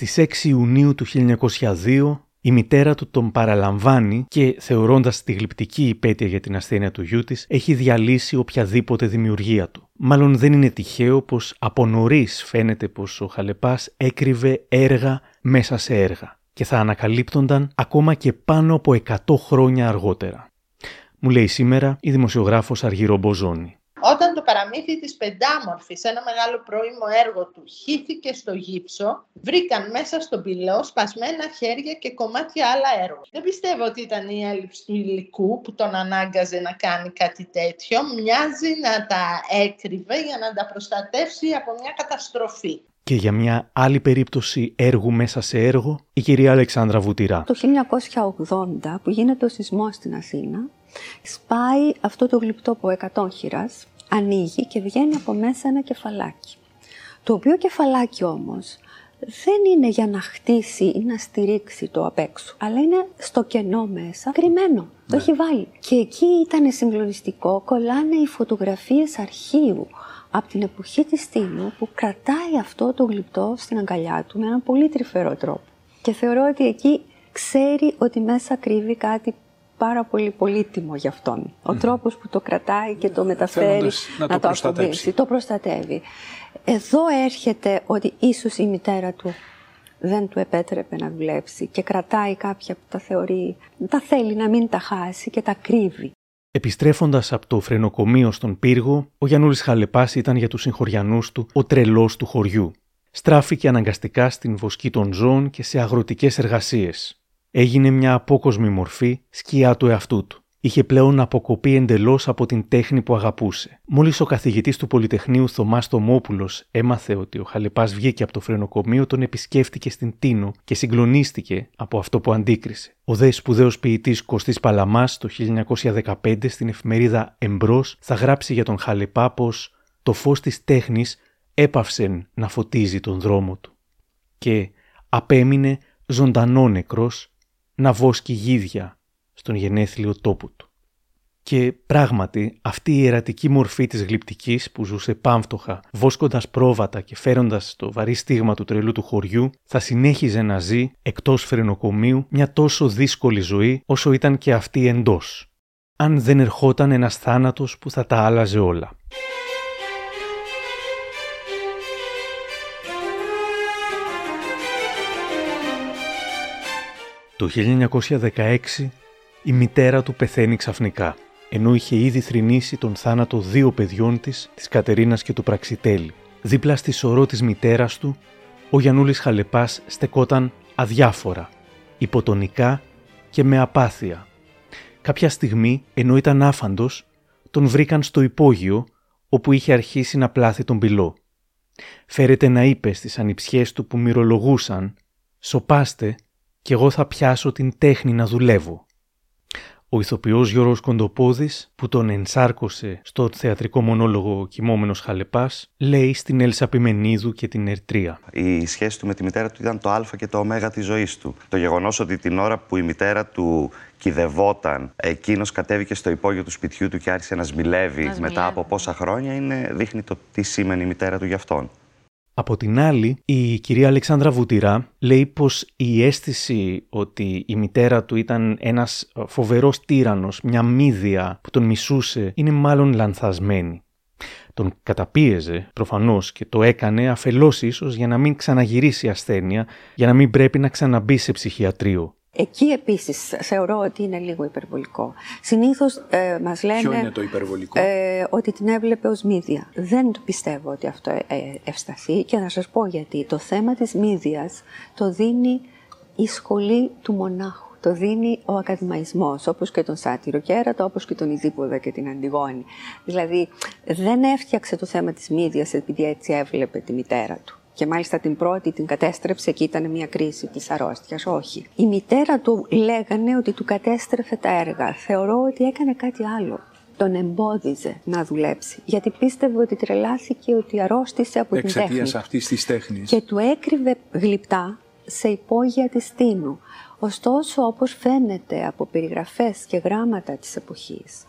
Στις 6 Ιουνίου του 1902 η μητέρα του τον παραλαμβάνει και θεωρώντας τη γλυπτική υπέτεια για την ασθένεια του γιού της έχει διαλύσει οποιαδήποτε δημιουργία του. Μάλλον δεν είναι τυχαίο πως από νωρίς φαίνεται πως ο Χαλεπάς έκρυβε έργα μέσα σε έργα και θα ανακαλύπτονταν ακόμα και πάνω από 100 χρόνια αργότερα. Μου λέει σήμερα η δημοσιογράφος Αργύρο Μποζόνη. Όταν το παραμύθι της πεντάμορφης, ένα μεγάλο πρώιμο έργο του, χύθηκε στο γύψο, βρήκαν μέσα στον πυλό σπασμένα χέρια και κομμάτια άλλα έργα. Δεν πιστεύω ότι ήταν η έλλειψη του υλικού που τον ανάγκαζε να κάνει κάτι τέτοιο. Μοιάζει να τα έκρυβε για να τα προστατεύσει από μια καταστροφή. Και για μια άλλη περίπτωση έργου μέσα σε έργο, η κυρία Αλεξάνδρα Βουτυρά. Το 1980 που γίνεται ο σεισμός στην Αθήνα, σπάει αυτό το γλυπτό από 100 χειράς, ανοίγει και βγαίνει από μέσα ένα κεφαλάκι. Το οποίο κεφαλάκι όμως δεν είναι για να χτίσει ή να στηρίξει το απ' έξω, αλλά είναι στο κενό μέσα, κρυμμένο. Το Ναι. έχει βάλει. Και εκεί ήταν συγκλονιστικό, κολλάνε οι φωτογραφίες αρχείου από την εποχή της Στήλου που κρατάει αυτό το γλυπτό στην αγκαλιά του με έναν πολύ τρυφερό τρόπο. Και θεωρώ ότι εκεί ξέρει ότι μέσα κρύβει κάτι πάρα πολύ πολύτιμο για αυτόν. Ο τρόπος που το κρατάει και το μεταφέρει Θέλοντας να το το προστατέψει. αποδείξει, το προστατεύει. Εδώ έρχεται ότι ίσως η μητέρα του δεν του επέτρεπε να δουλέψει και κρατάει κάποια που τα θεωρεί, τα θέλει να μην τα χάσει και τα κρύβει. Επιστρέφοντας από το φρενοκομείο στον πύργο, ο Γιαννούλης Χαλεπάς ήταν για τους συγχωριανούς του ο τρελός του χωριού. Στράφηκε αναγκαστικά στην βοσκή των ζώων και σε αγροτικές εργασίες. Έγινε μια απόκοσμη μορφή σκιά του εαυτού του. Είχε πλέον αποκοπεί εντελώς από την τέχνη που αγαπούσε. Μόλις ο καθηγητής του Πολυτεχνείου Θωμάς Τομόπουλο έμαθε ότι ο Χαλεπά βγήκε από το φρενοκομείο, τον επισκέφτηκε στην Τίνο και συγκλονίστηκε από αυτό που αντίκρισε. Ο δε σπουδαίος ποιητής Κωστής Παλαμάς το 1915 στην εφημερίδα Εμπρός θα γράψει για τον Χαλεπά πως το φως της τέχνης έπαυσε να φωτίζει τον δρόμο του. Και απέμεινε ζωντανό νεκρός να βόσκει γίδια στον γενέθλιο τόπο του. Και πράγματι αυτή η ερατική μορφή της γλυπτικής που ζούσε πάμφτωχα, βόσκοντας πρόβατα και φέροντας το βαρύ στίγμα του τρελού του χωριού, θα συνέχιζε να ζει εκτός φρενοκομείου μια τόσο δύσκολη ζωή όσο ήταν και αυτή εντός. Αν δεν ερχόταν ένας θάνατος που θα τα άλλαζε όλα. Το 1916 η μητέρα του πεθαίνει ξαφνικά, ενώ είχε ήδη θρηνήσει τον θάνατο δύο παιδιών της, της Κατερίνας και του Πραξιτέλη. Δίπλα στη σωρό της μητέρας του, ο Γιαννούλης Χαλεπάς στεκόταν αδιάφορα, υποτονικά και με απάθεια. Κάποια στιγμή, ενώ ήταν άφαντος, τον βρήκαν στο υπόγειο, όπου είχε αρχίσει να πλάθει τον πυλό. Φέρεται να είπε στις ανιψιές του που μυρολογούσαν «Σοπάστε και εγώ θα πιάσω την τέχνη να δουλεύω». Ο ηθοποιός Γιώργος Κοντοπόδης, που τον ενσάρκωσε στο θεατρικό μονόλογο «Κοιμόμενος Χαλεπάς», λέει στην Έλσα Πιμενίδου και την Ερτρία. Η σχέση του με τη μητέρα του ήταν το α και το ω της ζωής του. Το γεγονός ότι την ώρα που η μητέρα του κυδευόταν, εκείνος κατέβηκε στο υπόγειο του σπιτιού του και άρχισε να σμιλεύει Να μετά σμιλεύει. από πόσα χρόνια, είναι, δείχνει το τι σήμαινε η μητέρα του για αυτόν. Από την άλλη, η κυρία Αλεξάνδρα Βουτυρά λέει πως η αίσθηση ότι η μητέρα του ήταν ένας φοβερός τύρανος, μια μύδια που τον μισούσε, είναι μάλλον λανθασμένη. Τον καταπίεζε προφανώς και το έκανε αφελώς ίσως για να μην ξαναγυρίσει ασθένεια, για να μην πρέπει να ξαναμπεί σε ψυχιατρίο. Εκεί επίσης θεωρώ ότι είναι λίγο υπερβολικό. Συνήθως ε, μας λένε Ποιο είναι το υπερβολικό; ε, ότι την έβλεπε ως μύδια. Δεν πιστεύω ότι αυτό ε, ευσταθεί και να σας πω γιατί. Το θέμα της μύδιας το δίνει η σχολή του μονάχου. Το δίνει ο ακαδημαϊσμός, όπως και τον Σάτυρο Κέρατο, όπως και τον Ιδίποδα και την Αντιγόνη. Δηλαδή, δεν έφτιαξε το θέμα της μύδιας επειδή έτσι έβλεπε τη μητέρα του. Και μάλιστα την πρώτη την κατέστρεψε και ήταν μια κρίση της αρρώστιας. Όχι. Η μητέρα του λέγανε ότι του κατέστρεφε τα έργα. Θεωρώ ότι έκανε κάτι άλλο. Τον εμπόδιζε να δουλέψει. Γιατί πίστευε ότι τρελάθηκε ότι αρρώστησε από την τέχνη. Εξαιτία αυτής της τέχνης. Και του έκρυβε γλυπτά σε υπόγεια της Τίνου. Ωστόσο, όπως φαίνεται από περιγραφές και γράμματα της εποχής,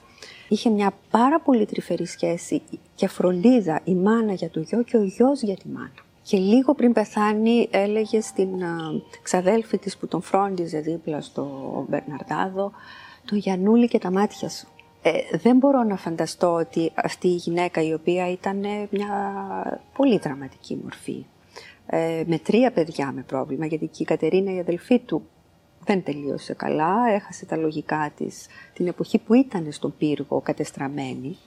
είχε μια πάρα πολύ τρυφερή σχέση και φροντίδα η μάνα για το γιο και ο γιος για τη μάνα. Και λίγο πριν πεθάνει έλεγε στην ξαδέλφη της που τον φρόντιζε δίπλα στο Μπερναρδάδο «Το Γιαννούλη και τα μάτια σου». Ε, δεν μπορώ να φανταστώ ότι αυτή η γυναίκα η οποία ήταν μια πολύ δραματική μορφή ε, με τρία παιδιά με πρόβλημα γιατί και η Κατερίνα η αδελφή του δεν τελείωσε καλά, έχασε τα λογικά της την εποχή που ήταν στον πύργο κατεστραμμένη.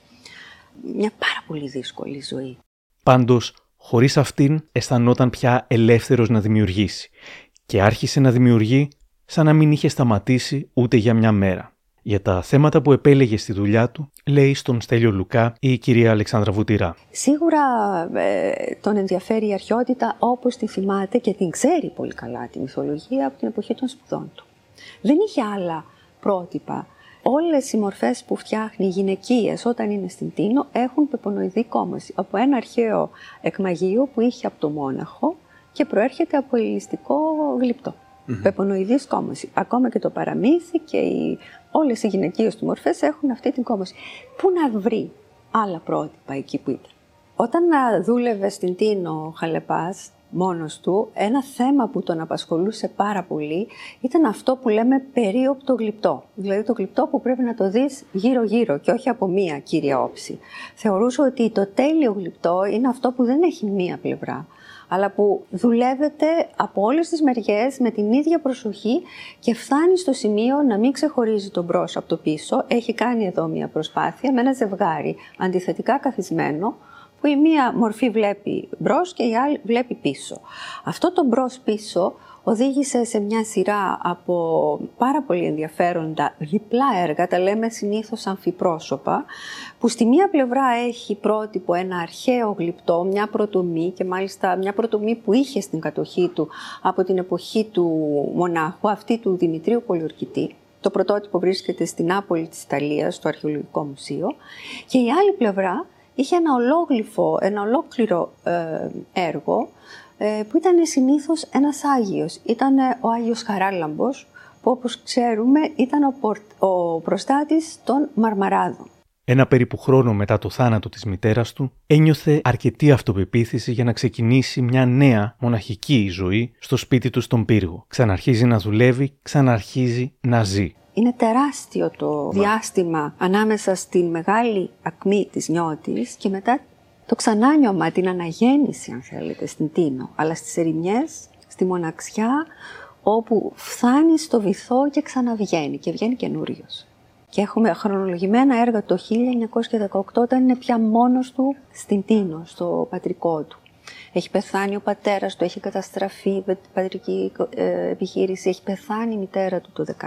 Μια πάρα πολύ δύσκολη ζωή. Πάντως, χωρίς αυτήν αισθανόταν πια ελεύθερος να δημιουργήσει και άρχισε να δημιουργεί σαν να μην είχε σταματήσει ούτε για μια μέρα. Για τα θέματα που επέλεγε στη δουλειά του, λέει στον Στέλιο Λουκά η κυρία Αλεξάνδρα Βουτυρά. Σίγουρα ε, τον ενδιαφέρει η αρχαιότητα όπως τη θυμάται και την ξέρει πολύ καλά τη μυθολογία από την εποχή των σπουδών του. Δεν είχε άλλα πρότυπα. Όλες οι μορφές που φτιάχνει οι γυναικείες όταν είναι στην Τίνο έχουν πεπονοειδή κόμωση από ένα αρχαίο εκμαγείο που είχε από το μόναχο και προέρχεται από ελιστικό γλυπτό. Mm-hmm. Πεπονοειδής κόμωση. Ακόμα και το παραμύθι και οι, όλες οι γυναικείες του μορφές έχουν αυτή την κόμωση. Πού να βρει άλλα πρότυπα εκεί που ήταν. Όταν δούλευε στην Τίνο ο Χαλεπάς, μόνος του, ένα θέμα που τον απασχολούσε πάρα πολύ ήταν αυτό που λέμε περίοπτο γλυπτό. Δηλαδή το γλυπτό που πρέπει να το δεις γύρω-γύρω και όχι από μία κύρια όψη. Θεωρούσε ότι το τέλειο γλυπτό είναι αυτό που δεν έχει μία πλευρά αλλά που δουλεύεται από όλες τις μεριές με την ίδια προσοχή και φτάνει στο σημείο να μην ξεχωρίζει τον μπρος από το πίσω. Έχει κάνει εδώ μια προσπάθεια με ένα ζευγάρι αντιθετικά καθισμένο, που η μία μορφή βλέπει μπρος και η άλλη βλέπει πίσω. Αυτό το μπρος πίσω οδήγησε σε μια σειρά από πάρα πολύ ενδιαφέροντα διπλά έργα, τα λέμε συνήθως αμφιπρόσωπα, που στη μία πλευρά έχει πρότυπο ένα αρχαίο γλυπτό, μια πρωτομή και μάλιστα μια πρωτομή που είχε στην κατοχή του από την εποχή του μονάχου, αυτή του Δημητρίου Πολιορκητή. Το πρωτότυπο βρίσκεται στην Νάπολη της Ιταλίας, στο Αρχαιολογικό Μουσείο. Και η άλλη πλευρά είχε ένα ολόγλυφο, ένα ολόκληρο ε, έργο ε, που ήταν συνήθως ένας Άγιος. Ήταν ο Άγιος Χαράλαμπος, που όπως ξέρουμε ήταν ο, ο προστάτης των Μαρμαράδων. Ένα περίπου χρόνο μετά το θάνατο της μητέρας του, ένιωθε αρκετή αυτοπεποίθηση για να ξεκινήσει μια νέα μοναχική ζωή στο σπίτι του στον πύργο. Ξαναρχίζει να δουλεύει, ξαναρχίζει να ζει. Είναι τεράστιο το διάστημα ανάμεσα στην μεγάλη ακμή της νιώτης και μετά το ξανάνιωμα, την αναγέννηση αν θέλετε στην Τίνο, αλλά στις ερημιές, στη μοναξιά, όπου φτάνει στο βυθό και ξαναβγαίνει και βγαίνει καινούριος. Και έχουμε χρονολογημένα έργα το 1918 όταν είναι πια μόνος του στην Τίνο, στο πατρικό του. Έχει πεθάνει ο πατέρας του, έχει καταστραφεί η πατρική ε, επιχείρηση, έχει πεθάνει η μητέρα του το 16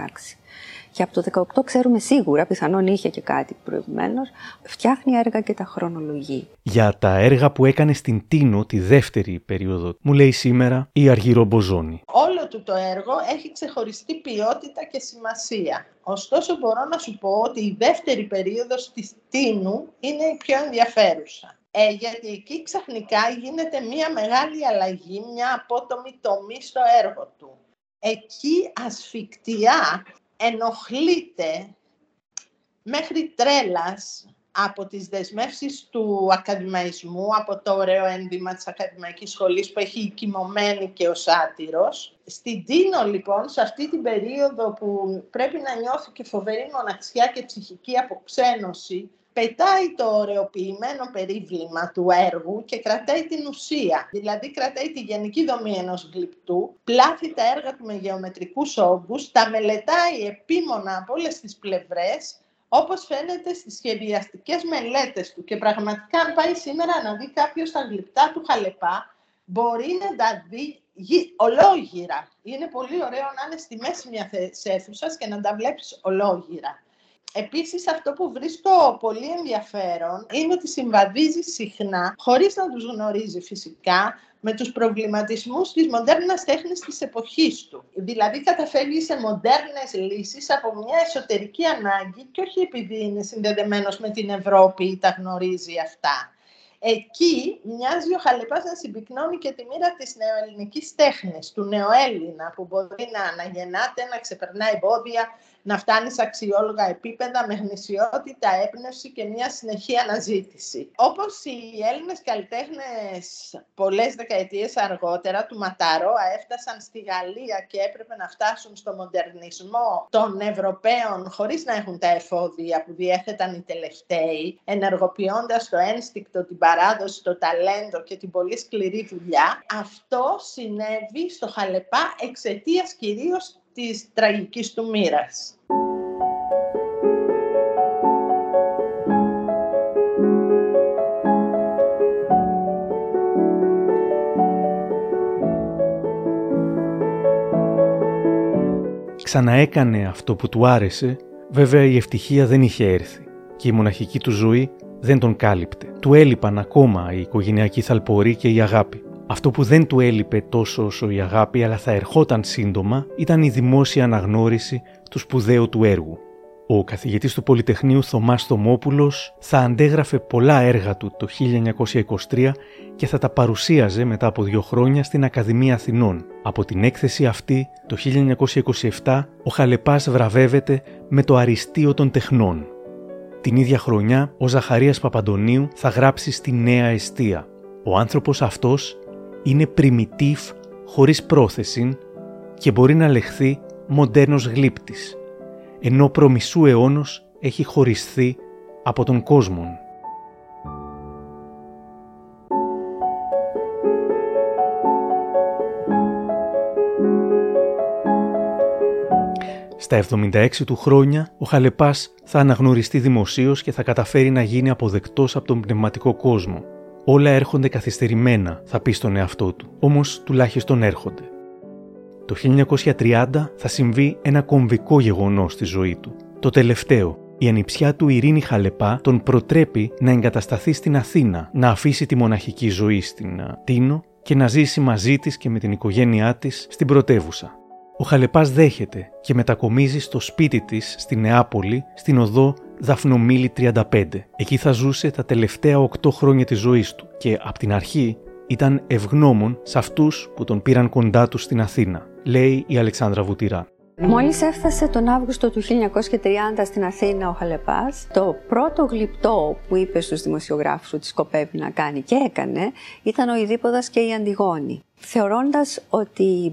και από το 18 ξέρουμε σίγουρα, πιθανόν είχε και κάτι προηγουμένως, φτιάχνει έργα και τα χρονολογεί. Για τα έργα που έκανε στην Τίνο τη δεύτερη περίοδο, μου λέει σήμερα η Αργύρο Μποζόνη. Όλο του το έργο έχει ξεχωριστή ποιότητα και σημασία. Ωστόσο μπορώ να σου πω ότι η δεύτερη περίοδος της Τίνου είναι η πιο ενδιαφέρουσα. Ε, γιατί εκεί ξαφνικά γίνεται μια μεγάλη αλλαγή, μια απότομη τομή στο έργο του. Εκεί ασφικτιά ενοχλείται μέχρι τρέλας από τις δεσμεύσεις του ακαδημαϊσμού, από το ωραίο ένδυμα της ακαδημαϊκής σχολής που έχει κοιμωμένη και ο σάτυρος. Στην Τίνο λοιπόν, σε αυτή την περίοδο που πρέπει να νιώθει και φοβερή μοναξιά και ψυχική αποξένωση, πετάει το ωρεοποιημένο περίβλημα του έργου και κρατάει την ουσία. Δηλαδή κρατάει τη γενική δομή ενός γλυπτού, πλάθει τα έργα του με γεωμετρικούς όγκους, τα μελετάει επίμονα από όλες τις πλευρές, όπως φαίνεται στις σχεδιαστικές μελέτες του. Και πραγματικά αν πάει σήμερα να δει κάποιος τα γλυπτά του Χαλεπά, μπορεί να τα δει ολόγυρα. Είναι πολύ ωραίο να είναι στη μέση μιας αίθουσας και να τα βλέπεις ολόγυρα. Επίσης αυτό που βρίσκω πολύ ενδιαφέρον είναι ότι συμβαδίζει συχνά, χωρίς να τους γνωρίζει φυσικά, με τους προβληματισμούς της μοντέρνας τέχνης της εποχής του. Δηλαδή καταφεύγει σε μοντέρνες λύσεις από μια εσωτερική ανάγκη και όχι επειδή είναι συνδεδεμένος με την Ευρώπη ή τα γνωρίζει αυτά. Εκεί μοιάζει ο Χαλεπάς να συμπυκνώνει και τη μοίρα της νεοελληνικής τέχνης, του νεοέλληνα, που μπορεί να αναγεννάται, να ξεπερνά εμπόδια, να φτάνει σε αξιόλογα επίπεδα με γνησιότητα, έπνευση και μια συνεχή αναζήτηση. Όπως οι Έλληνες καλλιτέχνες πολλές δεκαετίες αργότερα του Ματαρόα έφτασαν στη Γαλλία και έπρεπε να φτάσουν στο μοντερνισμό των Ευρωπαίων χωρίς να έχουν τα εφόδια που διέθεταν οι τελευταίοι, ενεργοποιώντας το ένστικτο, την παράδοση, το ταλέντο και την πολύ σκληρή δουλειά, αυτό συνέβη στο Χαλεπά εξαιτίας κυρίως της τραγικής του μοίρας. Ξαναέκανε αυτό που του άρεσε, βέβαια η ευτυχία δεν είχε έρθει και η μοναχική του ζωή δεν τον κάλυπτε. Του έλειπαν ακόμα η οικογενειακή θαλπορή και η αγάπη. Αυτό που δεν του έλειπε τόσο όσο η αγάπη, αλλά θα ερχόταν σύντομα, ήταν η δημόσια αναγνώριση του σπουδαίου του έργου. Ο καθηγητής του Πολυτεχνείου Θωμάς Θωμόπουλος θα αντέγραφε πολλά έργα του το 1923 και θα τα παρουσίαζε μετά από δύο χρόνια στην Ακαδημία Αθηνών. Από την έκθεση αυτή, το 1927, ο Χαλεπάς βραβεύεται με το Αριστείο των Τεχνών. Την ίδια χρονιά, ο Ζαχαρίας Παπαντονίου θα γράψει στη Νέα Εστία. Ο άνθρωπος αυτός είναι πριμιτίφ χωρίς πρόθεση και μπορεί να λεχθεί μοντέρνος γλύπτης, ενώ προμισού αιώνος έχει χωριστεί από τον κόσμο. Στα 76 του χρόνια, ο Χαλεπάς θα αναγνωριστεί δημοσίως και θα καταφέρει να γίνει αποδεκτός από τον πνευματικό κόσμο – Όλα έρχονται καθυστερημένα, θα πεις στον εαυτό του, όμως τουλάχιστον έρχονται. Το 1930 θα συμβεί ένα κομβικό γεγονός στη ζωή του. Το τελευταίο. Η ανιψιά του Ειρήνη Χαλεπά τον προτρέπει να εγκατασταθεί στην Αθήνα, να αφήσει τη μοναχική ζωή στην Τίνο και να ζήσει μαζί της και με την οικογένειά της στην πρωτεύουσα. Ο Χαλεπάς δέχεται και μετακομίζει στο σπίτι της στη Νεάπολη, στην οδό Δαφνομίλη 35. Εκεί θα ζούσε τα τελευταία 8 χρόνια της ζωής του και από την αρχή ήταν ευγνώμων σε αυτούς που τον πήραν κοντά του στην Αθήνα, λέει η Αλεξάνδρα Βουτυρά. Μόλις έφτασε τον Αύγουστο του 1930 στην Αθήνα ο Χαλεπάς, το πρώτο γλυπτό που είπε στους δημοσιογράφους ότι σκοπεύει να κάνει και έκανε ήταν ο Ιδίποδας και η Αντιγόνη. Θεωρώντας ότι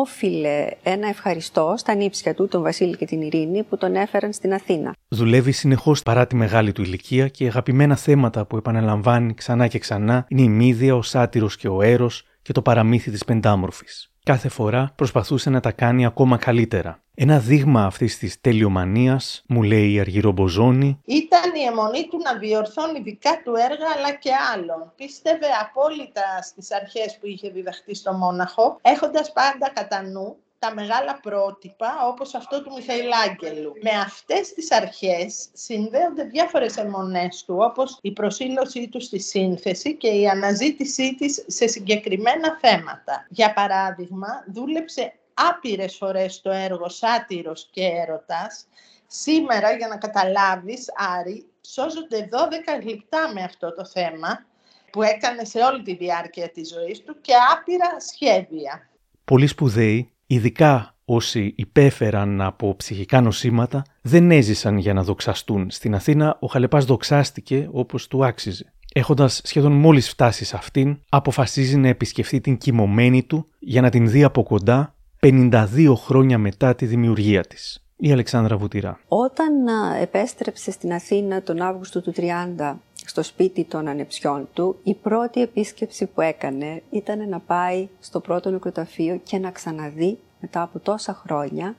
όφιλε ένα ευχαριστώ στα νύψια του, τον Βασίλη και την Ειρήνη, που τον έφεραν στην Αθήνα. Δουλεύει συνεχώς παρά τη μεγάλη του ηλικία και αγαπημένα θέματα που επαναλαμβάνει ξανά και ξανά είναι η μύδια, ο σάτυρος και ο έρος και το παραμύθι της πεντάμορφης. Κάθε φορά προσπαθούσε να τα κάνει ακόμα καλύτερα. Ένα δείγμα αυτής της τελειομανίας, μου λέει η Αργυρό Μποζόνη, ήταν η αιμονή του να διορθώνει δικά του έργα αλλά και άλλων. Πίστευε απόλυτα στις αρχές που είχε διδαχτεί στο Μόναχο, έχοντας πάντα κατά νου τα μεγάλα πρότυπα όπως αυτό του Μιχαηλάγγελου. Με αυτές τις αρχές συνδέονται διάφορες αιμονές του όπως η προσήλωσή του στη σύνθεση και η αναζήτησή της σε συγκεκριμένα θέματα. Για παράδειγμα, δούλεψε άπειρες φορές το έργο «Σάτυρος και έρωτας». Σήμερα, για να καταλάβεις, Άρη, σώζονται 12 γλυπτά με αυτό το θέμα που έκανε σε όλη τη διάρκεια της ζωής του και άπειρα σχέδια. Πολύ σπουδαίοι, ειδικά Όσοι υπέφεραν από ψυχικά νοσήματα δεν έζησαν για να δοξαστούν. Στην Αθήνα ο Χαλεπάς δοξάστηκε όπως του άξιζε. Έχοντας σχεδόν μόλις φτάσει σε αυτήν, αποφασίζει να επισκεφθεί την κοιμωμένη του για να την δει από κοντά 52 χρόνια μετά τη δημιουργία της. Η Αλεξάνδρα Βουτυρά. Όταν επέστρεψε στην Αθήνα τον Αύγουστο του 30 στο σπίτι των ανεψιών του, η πρώτη επίσκεψη που έκανε ήταν να πάει στο πρώτο νεκροταφείο και να ξαναδεί μετά από τόσα χρόνια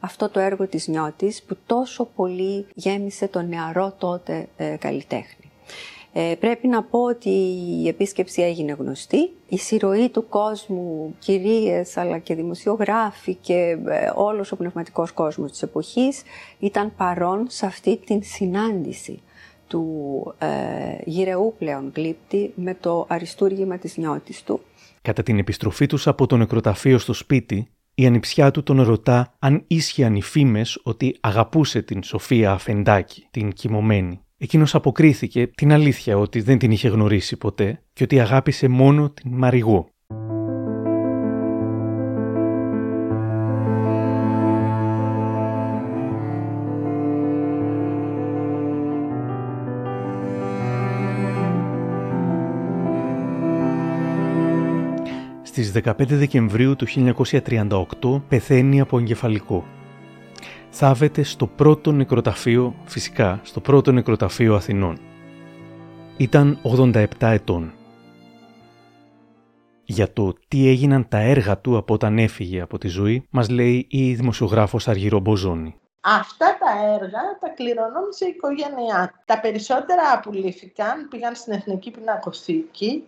αυτό το έργο της Νιώτης που τόσο πολύ γέμισε τον νεαρό τότε ε, καλλιτέχνη. Ε, πρέπει να πω ότι η επίσκεψη έγινε γνωστή. Η συρροή του κόσμου, κυρίες αλλά και δημοσιογράφοι και ε, όλος ο πνευματικός κόσμος της εποχής ήταν παρόν σε αυτή την συνάντηση του ε, γυρεού πλέον γλύπτη με το αριστούργημα της νιώτης του. Κατά την επιστροφή τους από το νεκροταφείο στο σπίτι, η ανιψιά του τον ρωτά αν ίσχυαν οι φήμες ότι αγαπούσε την Σοφία Αφεντάκη, την κοιμωμένη. Εκείνος αποκρίθηκε την αλήθεια ότι δεν την είχε γνωρίσει ποτέ και ότι αγάπησε μόνο την Μαριγό. Στις 15 Δεκεμβρίου του 1938 πεθαίνει από εγκεφαλικό θάβεται στο πρώτο νεκροταφείο, φυσικά, στο πρώτο νεκροταφείο Αθηνών. Ήταν 87 ετών. Για το τι έγιναν τα έργα του από όταν έφυγε από τη ζωή, μας λέει η δημοσιογράφος Αργυρό Μποζόνη. Αυτά τα έργα τα κληρονόμησε η οικογένειά. Τα περισσότερα απολύθηκαν, πήγαν στην Εθνική Πινακοθήκη,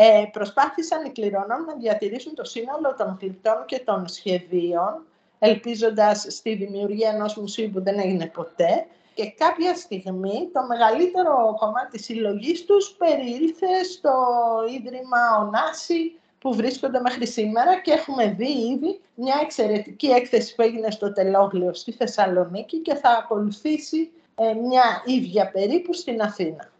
ε, προσπάθησαν οι κληρονόμοι να διατηρήσουν το σύνολο των κλειπτών και των σχεδίων ελπίζοντας στη δημιουργία ενός μουσείου που δεν έγινε ποτέ. Και κάποια στιγμή το μεγαλύτερο κομμάτι της συλλογής τους περιήλθε στο Ίδρυμα Ονάση που βρίσκονται μέχρι σήμερα και έχουμε δει ήδη μια εξαιρετική έκθεση που έγινε στο Τελόγλιο στη Θεσσαλονίκη και θα ακολουθήσει ε, μια ίδια περίπου στην Αθήνα.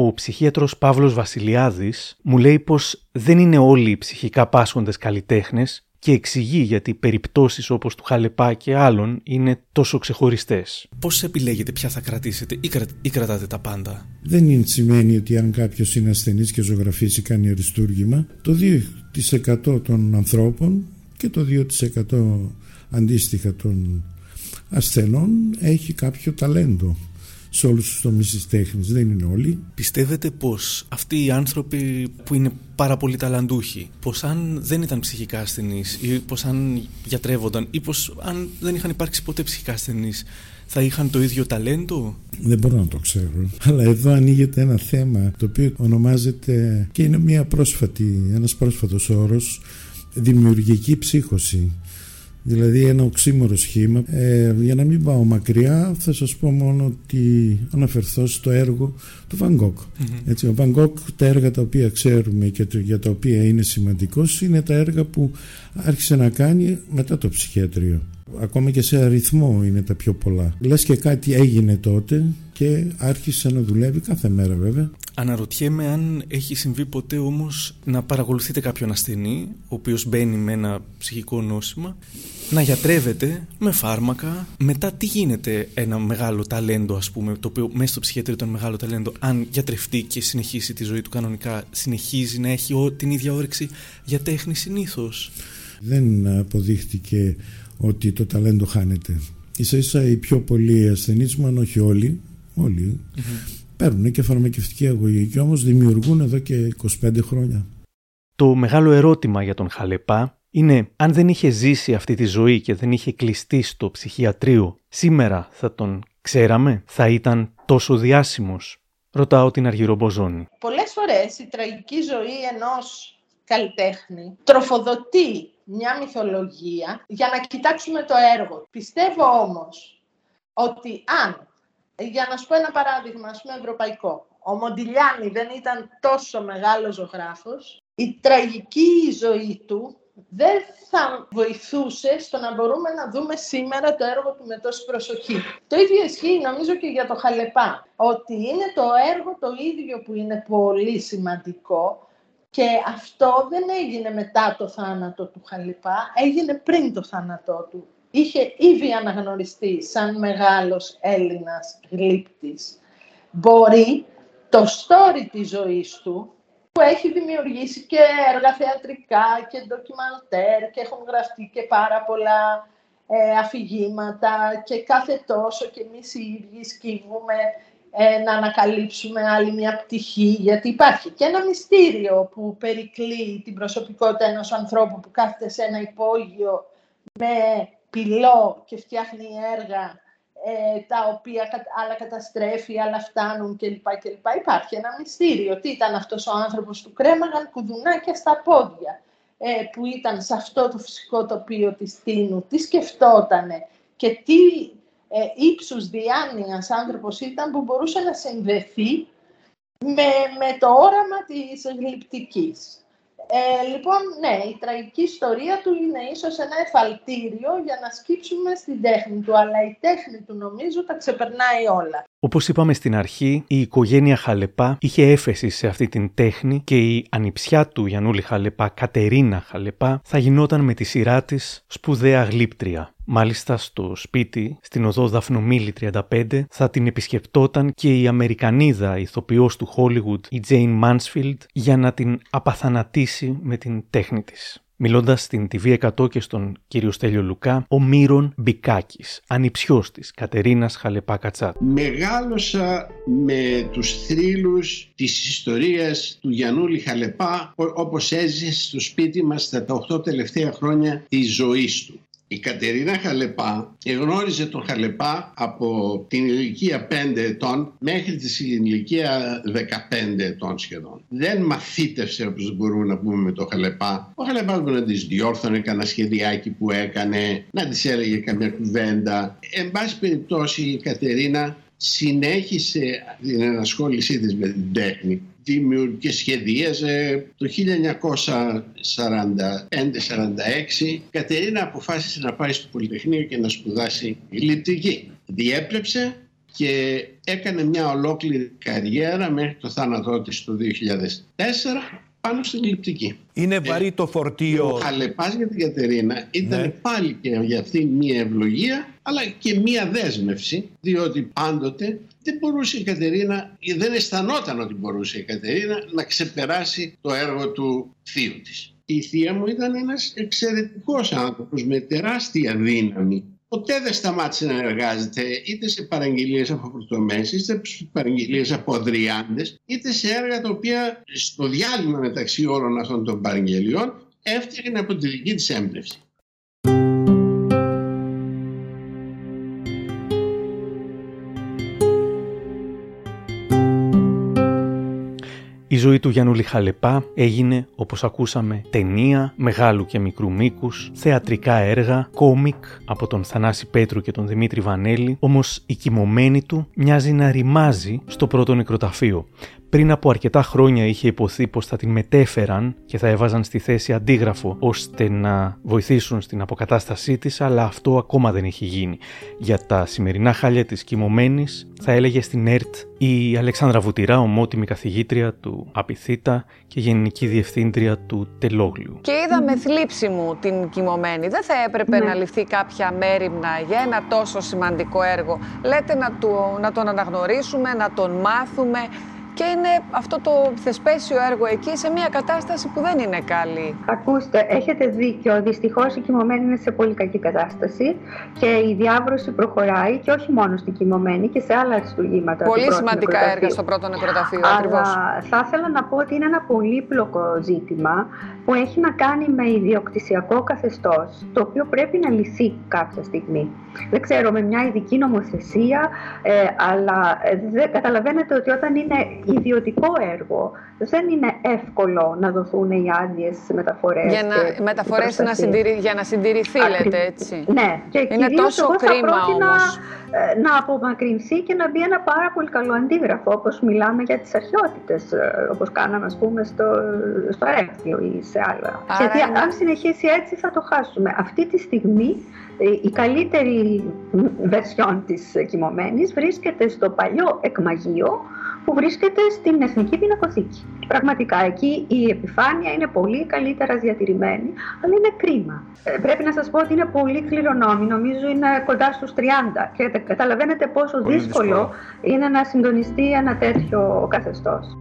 Ο ψυχίατρος Παύλος Βασιλιάδης μου λέει πως δεν είναι όλοι οι ψυχικά πάσχοντες καλλιτέχνες και εξηγεί γιατί περιπτώσεις όπως του Χαλεπά και άλλων είναι τόσο ξεχωριστές. Πώς επιλέγετε ποια θα κρατήσετε ή, ή κρατάτε τα πάντα; Δεν είναι σημαίνει ότι αν κάποιος είναι ασθενής και ζωγραφίσει κάνει αριστούργημα, το 2% των ανθρώπων και το 2% αντίστοιχα των ασθενών έχει κάποιο ταλέντο σε όλους τους τομείς της τέχνης. Δεν είναι όλοι. Πιστεύετε πως αυτοί οι άνθρωποι που είναι πάρα πολύ ταλαντούχοι, πως αν δεν ήταν ψυχικά ασθενείς ή πως αν γιατρεύονταν ή πως αν δεν είχαν υπάρξει ποτέ ψυχικά ασθενείς, θα είχαν το ίδιο ταλέντο; Δεν μπορώ να το ξέρω. Αλλά εδώ ανοίγεται ένα θέμα το οποίο ονομάζεται και είναι μια πρόσφατη, ένας πρόσφατος όρος δημιουργική ψύχωση δηλαδή ένα οξύμορο σχήμα. Ε, για να μην πάω μακριά θα σας πω μόνο ότι αναφερθώ στο έργο του Van Gogh. Έτσι, ο Van Gogh τα έργα τα οποία ξέρουμε και για τα οποία είναι σημαντικός είναι τα έργα που άρχισε να κάνει μετά το ψυχιατρίο. Ακόμα και σε αριθμό είναι τα πιο πολλά. Λες και κάτι έγινε τότε και άρχισε να δουλεύει κάθε μέρα βέβαια. Αναρωτιέμαι αν έχει συμβεί ποτέ όμως να παρακολουθείτε κάποιον ασθενή ο οποίος μπαίνει με ένα ψυχικό νόσημα να γιατρεύεται με φάρμακα μετά τι γίνεται ένα μεγάλο ταλέντο ας πούμε το οποίο μέσα στο ψυχιατρίο ήταν μεγάλο ταλέντο αν γιατρευτεί και συνεχίσει τη ζωή του κανονικά συνεχίζει να έχει την ίδια όρεξη για τέχνη συνήθως; Δεν αποδείχτηκε ότι το ταλέντο χάνεται. Ίσα ίσα οι πιο πολλοί ασθενείς, αν όχι όλοι, όλοι παίρνουν και φαρμακευτική αγωγή και όμως δημιουργούν εδώ και 25 χρόνια. Το μεγάλο ερώτημα για τον Χαλεπά είναι αν δεν είχε ζήσει αυτή τη ζωή και δεν είχε κλειστεί στο ψυχιατρίο, σήμερα θα τον ξέραμε, θα ήταν τόσο διάσημος; Ρωτάω την Αργυρό Μποζόνη. Πολλές φορές η τραγική ζωή ενός καλλιτέχνη τροφοδοτεί μια μυθολογία για να κοιτάξουμε το έργο. Πιστεύω όμως ότι αν, για να σου πω ένα παράδειγμα, ας πούμε ευρωπαϊκό, ο Μοντιλιάνη δεν ήταν τόσο μεγάλος ζωγράφος, η τραγική ζωή του δεν θα βοηθούσε στο να μπορούμε να δούμε σήμερα το έργο του με τόση προσοχή. Το ίδιο ισχύει νομίζω και για το Χαλεπά, ότι είναι το έργο το ίδιο που είναι πολύ σημαντικό, Και αυτό δεν έγινε μετά το θάνατο του Χαλιπά, έγινε πριν το θάνατό του. Είχε ήδη αναγνωριστεί σαν μεγάλος Έλληνας γλύπτης. Μπορεί το story της ζωής του, που έχει δημιουργήσει και έργα θεατρικά και ντοκιμαντέρ και έχουν γραφτεί και πάρα πολλά ε, αφηγήματα και κάθε τόσο και εμείς οι ίδιοι σκύβουμε ε, να ανακαλύψουμε άλλη μια πτυχή, γιατί υπάρχει και ένα μυστήριο που περικλεί την προσωπικότητα ενός ανθρώπου που κάθεται σε ένα υπόγειο με πυλό και φτιάχνει έργα ε, τα οποία άλλα καταστρέφει, άλλα φτάνουν κλπ. κλπ. Υπάρχει ένα μυστήριο. Τι ήταν αυτός ο άνθρωπος που κρέμαγαν κουδουνάκια στα πόδια, ε, που ήταν σε αυτό το φυσικό τοπίο της Τίνου, τι σκεφτότανε και τι ε, ύψους διάνοιας άνθρωπος ήταν που μπορούσε να συνδεθεί με, με το όραμα της γλυπτικής. Ε, λοιπόν, ναι, η τραγική ιστορία του είναι ίσως ένα εφαλτήριο για να σκύψουμε στην τέχνη του, αλλά η τέχνη του νομίζω τα ξεπερνάει όλα. Όπως είπαμε στην αρχή, η οικογένεια Χαλεπά είχε έφεση σε αυτή την τέχνη και η ανιψιά του Γιαννούλη Χαλεπά, Κατερίνα Χαλεπά, θα γινόταν με τη σειρά της σπουδαία γλύπτρια. Μάλιστα στο σπίτι, στην οδό Δαφνομίλη 35, θα την επισκεπτόταν και η Αμερικανίδα ηθοποιός του Hollywood, η Jane Mansfield, για να την απαθανατήσει με την τέχνη της. Μιλώντας στην TV100 και στον κύριο Στέλιο Λουκά, ο Μύρον Μπικάκης, ανιψιός της Κατερίνας Χαλεπά Κατσάτ. Μεγάλωσα με τους θρύλους της ιστορίας του Γιαννούλη Χαλεπά, όπως έζησε στο σπίτι μας τα 8 τελευταία χρόνια της ζωής του. Η Κατερίνα Χαλεπά εγνώριζε τον Χαλεπά από την ηλικία 5 ετών μέχρι την ηλικία 15 ετών σχεδόν. Δεν μαθήτευσε όπως μπορούμε να πούμε με τον Χαλεπά. Ο Χαλεπάς μπορεί να τις διόρθωνε κανένα σχεδιάκι που έκανε, να της έλεγε καμιά κουβέντα. Εν πάση περιπτώσει η Κατερίνα συνέχισε την ενασχόλησή της με την τέχνη και σχεδίαζε το 1945-46 η Κατερίνα αποφάσισε να πάει στο Πολυτεχνείο και να σπουδάσει γλυπτική. Διέπρεψε και έκανε μια ολόκληρη καριέρα μέχρι το θάνατό της το 2004 πάνω στην γλυπτική. Είναι βαρύ το φορτίο. Ο Χαλεπάς για την Κατερίνα ήταν ναι. πάλι και για αυτή μια ευλογία αλλά και μια δέσμευση διότι πάντοτε δεν μπορούσε η Κατερίνα ή δεν αισθανόταν ότι μπορούσε η Κατερίνα να ξεπεράσει το έργο του θείου της. Η θεία μου ήταν ένας εξαιρετικός άνθρωπος με τεράστια δύναμη ποτέ δεν σταμάτησε να εργάζεται είτε σε παραγγελίες από πρωτομές, είτε σε παραγγελίες από αδριάντες, είτε σε έργα τα οποία στο διάλειμμα μεταξύ όλων αυτών των παραγγελιών έφτιαχνε από τη δική της έμπνευση. Ζωή του Γιάννου Λιχαλεπά έγινε, όπως ακούσαμε, ταινία μεγάλου και μικρού μήκους, θεατρικά έργα, κόμικ από τον Θανάση Πέτρου και τον Δημήτρη Βανέλη, όμως η κοιμωμένη του μοιάζει να ρημάζει στο πρώτο νεκροταφείο. Πριν από αρκετά χρόνια είχε υποθεί πως θα την μετέφεραν και θα έβαζαν στη θέση αντίγραφο ώστε να βοηθήσουν στην αποκατάστασή της, αλλά αυτό ακόμα δεν έχει γίνει. Για τα σημερινά χάλια της κοιμωμένης θα έλεγε στην ΕΡΤ η Αλεξάνδρα Βουτυρά, ομότιμη καθηγήτρια του Απιθύτα και γενική διευθύντρια του Τελόγλιου. Και είδα με θλίψη μου την κοιμωμένη. Δεν θα έπρεπε Ναι. να ληφθεί κάποια μέρημνα για ένα τόσο σημαντικό έργο. Λέτε να, του, να τον αναγνωρίσουμε, να τον μάθουμε. Και είναι αυτό το θεσπέσιο έργο εκεί σε μια κατάσταση που δεν είναι καλή. Ακούστε, έχετε δίκιο. Δυστυχώς η κοιμωμένη είναι σε πολύ κακή κατάσταση και η διάβρωση προχωράει και όχι μόνο στην κοιμωμένη και σε άλλα αριστουργήματα. του Πολύ πρώτου σημαντικά νεκροταφείου. έργα στο πρώτο νεκροταφείο. Αλλά Ακριβώς. θα ήθελα να πω ότι είναι ένα πολύπλοκο ζήτημα που έχει να κάνει με ιδιοκτησιακό καθεστώς, το οποίο πρέπει να λυθεί κάποια στιγμή. Δεν ξέρω, με μια ειδική νομοθεσία, ε, αλλά ε, δεν, καταλαβαίνετε ότι όταν είναι ιδιωτικό έργο, δεν είναι εύκολο να δοθούν οι άδειες μεταφορές. Για να, και μεταφορές η να προστασία. συντηρη, για να συντηρηθεί, Ακριβώς. λέτε έτσι. Ναι, και είναι κυρίως τόσο εγώ θα κρίμα πρότεινα, όμως. ε, να απομακρυνθεί και να μπει ένα πάρα πολύ καλό αντίγραφο, όπως μιλάμε για τις αρχαιότητες, ε, όπως κάναμε ας πούμε στο, στο Ρέθιο ή σε άλλα. Άρα Γιατί είναι- αν συνεχίσει έτσι θα το χάσουμε. Αυτή τη στιγμή Η καλύτερη βερσιόν της κοιμωμένης βρίσκεται στο παλιό εκμαγείο που βρίσκεται στην Εθνική Πινακοθήκη. Πραγματικά εκεί η επιφάνεια είναι πολύ καλύτερα διατηρημένη, αλλά είναι κρίμα. Ε, πρέπει να σας πω ότι είναι πολύ κληρονόμη, νομίζω είναι κοντά στους 30 και καταλαβαίνετε πόσο δύσκολο, δύσκολο είναι να συντονιστεί ένα τέτοιο καθεστώς.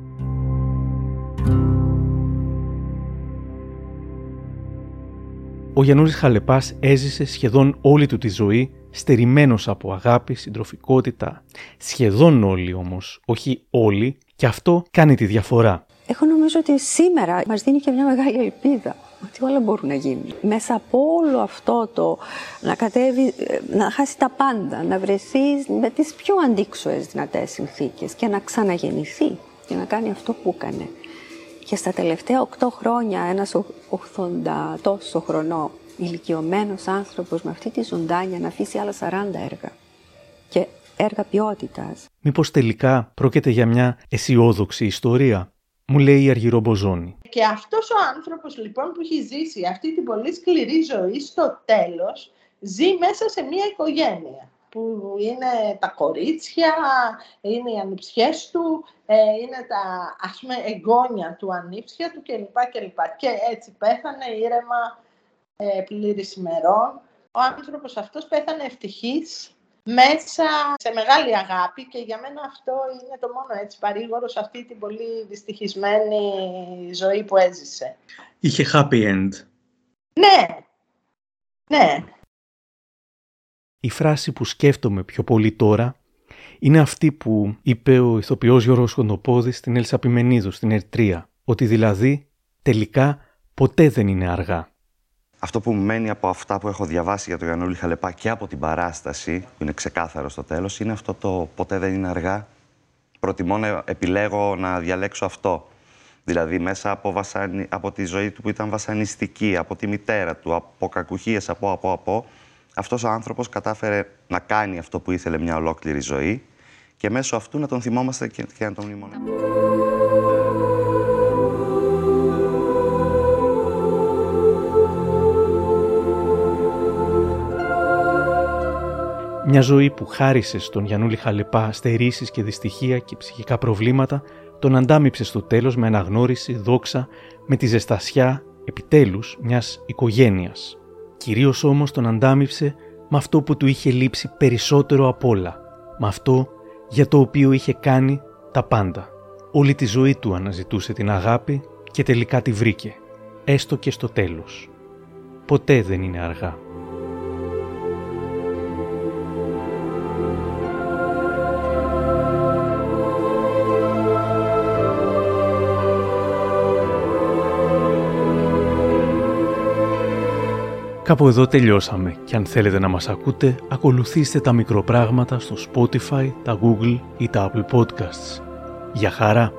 Ο Γιαννούλης Χαλεπάς έζησε σχεδόν όλη του τη ζωή στερημένος από αγάπη, συντροφικότητα. Σχεδόν όλοι όμως, όχι όλοι, και αυτό κάνει τη διαφορά. Εγώ νομίζω ότι σήμερα μας δίνει και μια μεγάλη ελπίδα ότι όλα μπορούν να γίνουν. Μέσα από όλο αυτό το να κατέβει, να χάσει τα πάντα, να βρεθεί με τις πιο αντίξωες δυνατές συνθήκες και να ξαναγεννηθεί και να κάνει αυτό που έκανε. Και στα τελευταία 8 χρόνια ένας 80 τόσο χρονό ηλικιωμένος άνθρωπος με αυτή τη ζωντάνια να αφήσει άλλα 40 έργα και έργα ποιότητας. Μήπως τελικά πρόκειται για μια αισιόδοξη ιστορία, μου λέει η Αργυρό Μποζόνη. Και αυτός ο άνθρωπος λοιπόν που έχει ζήσει αυτή την πολύ σκληρή ζωή στο τέλος ζει μέσα σε μια οικογένεια που είναι τα κορίτσια, είναι οι ανιψιές του, ε, είναι τα ας πούμε εγγόνια του ανήψια του κλπ. κλπ. Και έτσι πέθανε ήρεμα ε, πλήρης ημερών. Ο άνθρωπος αυτός πέθανε ευτυχής μέσα σε μεγάλη αγάπη και για μένα αυτό είναι το μόνο έτσι παρήγορος σε αυτή την πολύ δυστυχισμένη ζωή που έζησε. Είχε happy end. Ναι, ναι. Η φράση που σκέφτομαι πιο πολύ τώρα είναι αυτή που είπε ο ηθοποιός Γιώργος Κοντοπόδης στην Έλσα Πιμενίδου, στην Ερτρία, ότι δηλαδή τελικά ποτέ δεν είναι αργά. Αυτό που μου μένει από αυτά που έχω διαβάσει για τον Γιαννούλη Χαλεπά και από την παράσταση, που είναι ξεκάθαρο στο τέλος, είναι αυτό το ποτέ δεν είναι αργά. Προτιμώ να επιλέγω να διαλέξω αυτό. Δηλαδή μέσα από, βασανι... από τη ζωή του που ήταν βασανιστική, από τη μητέρα του, από κακουχίες, από, από, από, αυτός ο άνθρωπος κατάφερε να κάνει αυτό που ήθελε μια ολόκληρη ζωή και μέσω αυτού να τον θυμόμαστε και, και να τον μνημονεύουμε. Μια ζωή που χάρισες στον Γιαννούλη Χαλεπά στερήσεις και δυστυχία και ψυχικά προβλήματα, τον αντάμυψε στο τέλος με αναγνώριση, δόξα, με τη ζεστασιά, επιτέλους, μιας οικογένειας. Κυρίως όμως τον αντάμυψε με αυτό που του είχε λείψει περισσότερο απ' όλα, με αυτό για το οποίο είχε κάνει τα πάντα. Όλη τη ζωή του αναζητούσε την αγάπη και τελικά τη βρήκε, έστω και στο τέλος. Ποτέ δεν είναι αργά. Κάπου εδώ τελειώσαμε και αν θέλετε να μας ακούτε, ακολουθήστε τα μικροπράγματα στο Spotify, τα Google ή τα Apple Podcasts. Για χαρά!